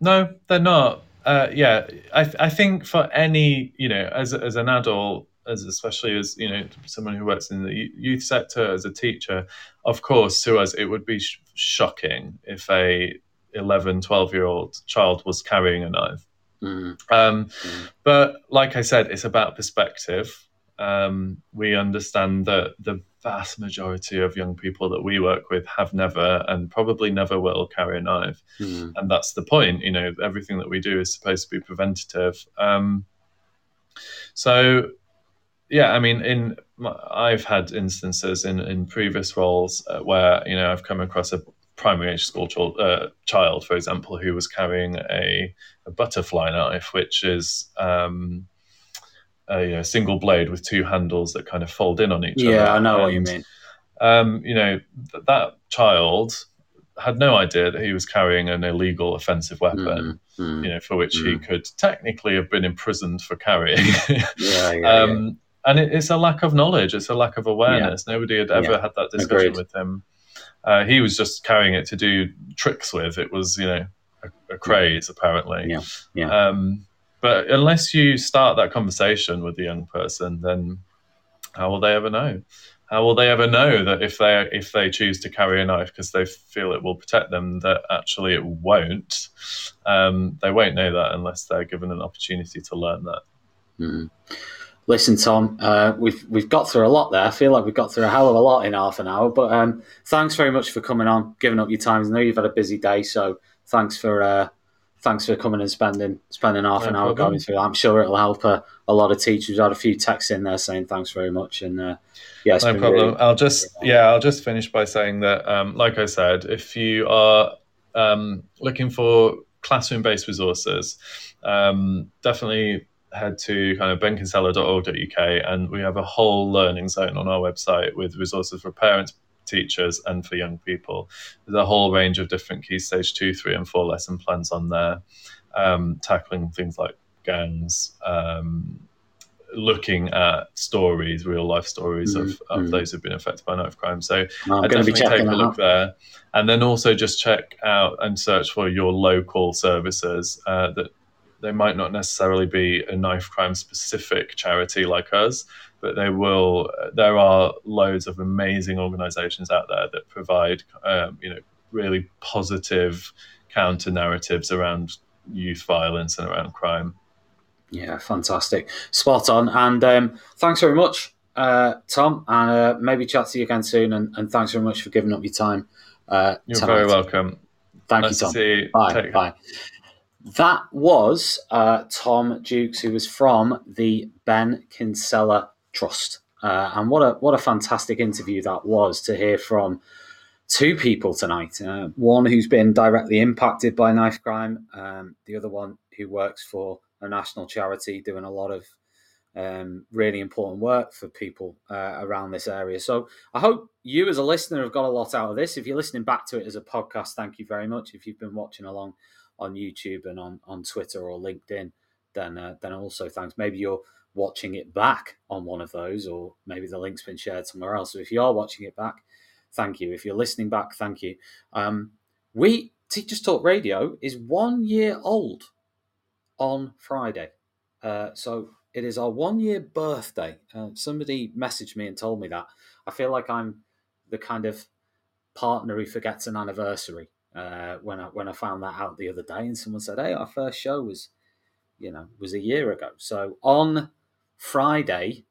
Speaker 7: No, they're not. Uh, yeah, I, I think for any you know as as an adult as especially as you know someone who works in the youth sector as a teacher of course to us it would be sh- shocking if a 11 12 year old child was carrying a knife mm. Um, mm. but like i said it's about perspective um, we understand that the vast majority of young people that we work with have never and probably never will carry a knife mm. and that's the point you know everything that we do is supposed to be preventative um, so yeah, I mean, in I've had instances in in previous roles uh, where you know I've come across a primary age school ch- uh, child, for example, who was carrying a, a butterfly knife, which is um, a you know, single blade with two handles that kind of fold in on each
Speaker 1: yeah,
Speaker 7: other.
Speaker 1: Yeah, I know what you mean.
Speaker 7: Um, you know, th- that child had no idea that he was carrying an illegal offensive weapon,
Speaker 1: Mm, mm.
Speaker 7: you know, for which he could technically have been imprisoned for carrying.
Speaker 1: Yeah, yeah, yeah.
Speaker 7: um, And it, it's a lack of knowledge. It's a lack of awareness. Nobody had ever
Speaker 1: Yeah.
Speaker 7: had that discussion
Speaker 1: Agreed.
Speaker 7: with him. Uh, he was just carrying it to do tricks with. It was, you know, a, a craze apparently.
Speaker 1: Yeah, yeah.
Speaker 7: Um, but unless you start that conversation with the young person, then how will they ever know? How will they ever know that if they if they choose to carry a knife because they feel it will protect them, that actually it won't? Um, they won't know that unless they're given an opportunity to learn that.
Speaker 1: Mm. Listen, Tom, uh, we've we've got through a lot there. I feel like we've got through a hell of a lot in half an hour. But um, thanks very much for coming on, giving up your time. I know you've had a busy day, so thanks for uh, thanks for coming and spending spending half
Speaker 7: No
Speaker 1: an hour
Speaker 7: problem.
Speaker 1: going through. that. I'm sure it'll help a, a lot of teachers. We've had a few texts in there saying thanks very much, and uh, yeah,
Speaker 7: no problem.
Speaker 1: really-
Speaker 7: I'll just yeah, I'll just finish by saying that, um, like I said, if you are um, looking for classroom-based resources, um, definitely head to kind of benkinsella.org.uk, and we have a whole learning zone on our website with resources for parents, teachers, and for young people. There's a whole range of different key stage two, three, and four lesson plans on there, um, tackling things like gangs. Um, looking at stories, real life stories of, of
Speaker 1: Mhm.
Speaker 7: those who've been affected by knife crime. So
Speaker 1: I'm
Speaker 7: I definitely take a look
Speaker 1: out.
Speaker 7: there, and then also just check out and search for your local services. Uh, that they might not necessarily be a knife crime specific charity like us, but they will. There are loads of amazing organisations out there that provide, um, you know, really positive counter narratives around youth violence and around crime.
Speaker 1: Yeah, fantastic. Spot on. And um, thanks very much, uh, Tom. And uh, maybe chat to you again soon. And, and thanks very much for giving up your time. Uh,
Speaker 7: You're
Speaker 1: tonight.
Speaker 7: very welcome.
Speaker 1: Thank
Speaker 7: nice
Speaker 1: you,
Speaker 7: to
Speaker 1: Tom.
Speaker 7: see you.
Speaker 1: Bye.
Speaker 7: Take-
Speaker 1: Bye. That was uh, Tom Dukes, who was from the Ben Kinsella Trust. Uh, and what a what a fantastic interview that was to hear from two people tonight. Uh, one who's been directly impacted by knife crime, um, the other one who works for a national charity doing a lot of um, really important work for people uh, around this area. So I hope you, as a listener, have got a lot out of this. If you're listening back to it as a podcast, thank you very much. If you've been watching along on YouTube and on, on Twitter or LinkedIn, then uh, then also thanks. Maybe you're watching it back on one of those, or maybe the link's been shared somewhere else. So if you are watching it back, thank you. If you're listening back, thank you. Um, we Teachers Talk Radio is one year old on Friday. Uh, so it is our one year birthday. Uh, somebody messaged me and told me that. I feel like I'm the kind of partner who forgets an anniversary. Uh, when I when I found that out the other day, and someone said, "Hey, our first show was, you know, was a year ago." So on Friday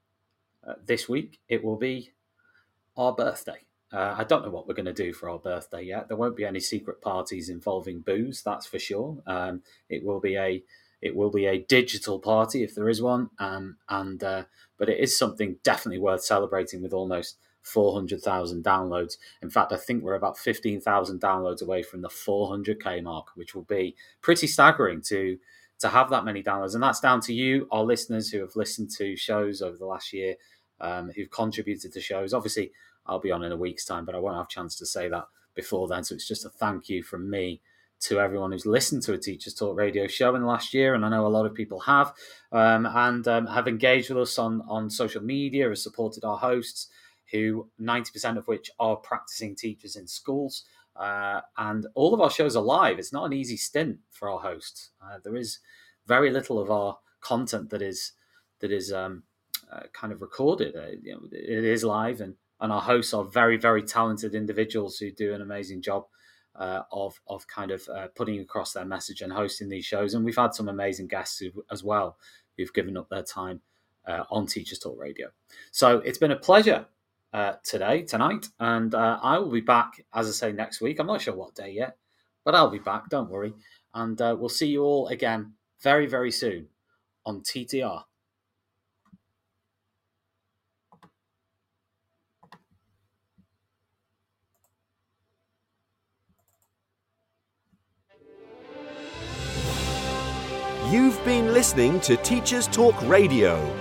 Speaker 1: uh, this week, it will be our birthday. Uh, I don't know what we're going to do for our birthday yet. There won't be any secret parties involving booze, that's for sure. Um, it will be a it will be a digital party if there is one, um, and uh, but it is something definitely worth celebrating with almost four hundred thousand downloads. In fact, I think we're about fifteen thousand downloads away from the four hundred k mark, which will be pretty staggering to to have that many downloads, and that's down to you, our listeners who have listened to shows over the last year, um, who've contributed to shows. Obviously, I'll be on in a week's time, but I won't have a chance to say that before then. So it's just a thank you from me to everyone who's listened to a Teachers Talk radio show in the last year, and I know a lot of people have, um, and um, have engaged with us on on social media, have supported our hosts, who ninety percent of which are practicing teachers in schools, uh, and all of our shows are live. It's not an easy stint for our hosts. Uh, there is very little of our content that is that is um, uh, kind of recorded. Uh, you know, it is live, and and our hosts are very very talented individuals who do an amazing job uh, of of kind of uh, putting across their message and hosting these shows. And we've had some amazing guests who, as well who've given up their time on Teachers Talk Radio. So it's been a pleasure uh, today, tonight, and uh, I will be back, as I say, next week. I'm not sure what day yet, but I'll be back. Don't worry, and uh, we'll see you all again very, very soon on TTR.
Speaker 2: You've been listening to Teachers Talk Radio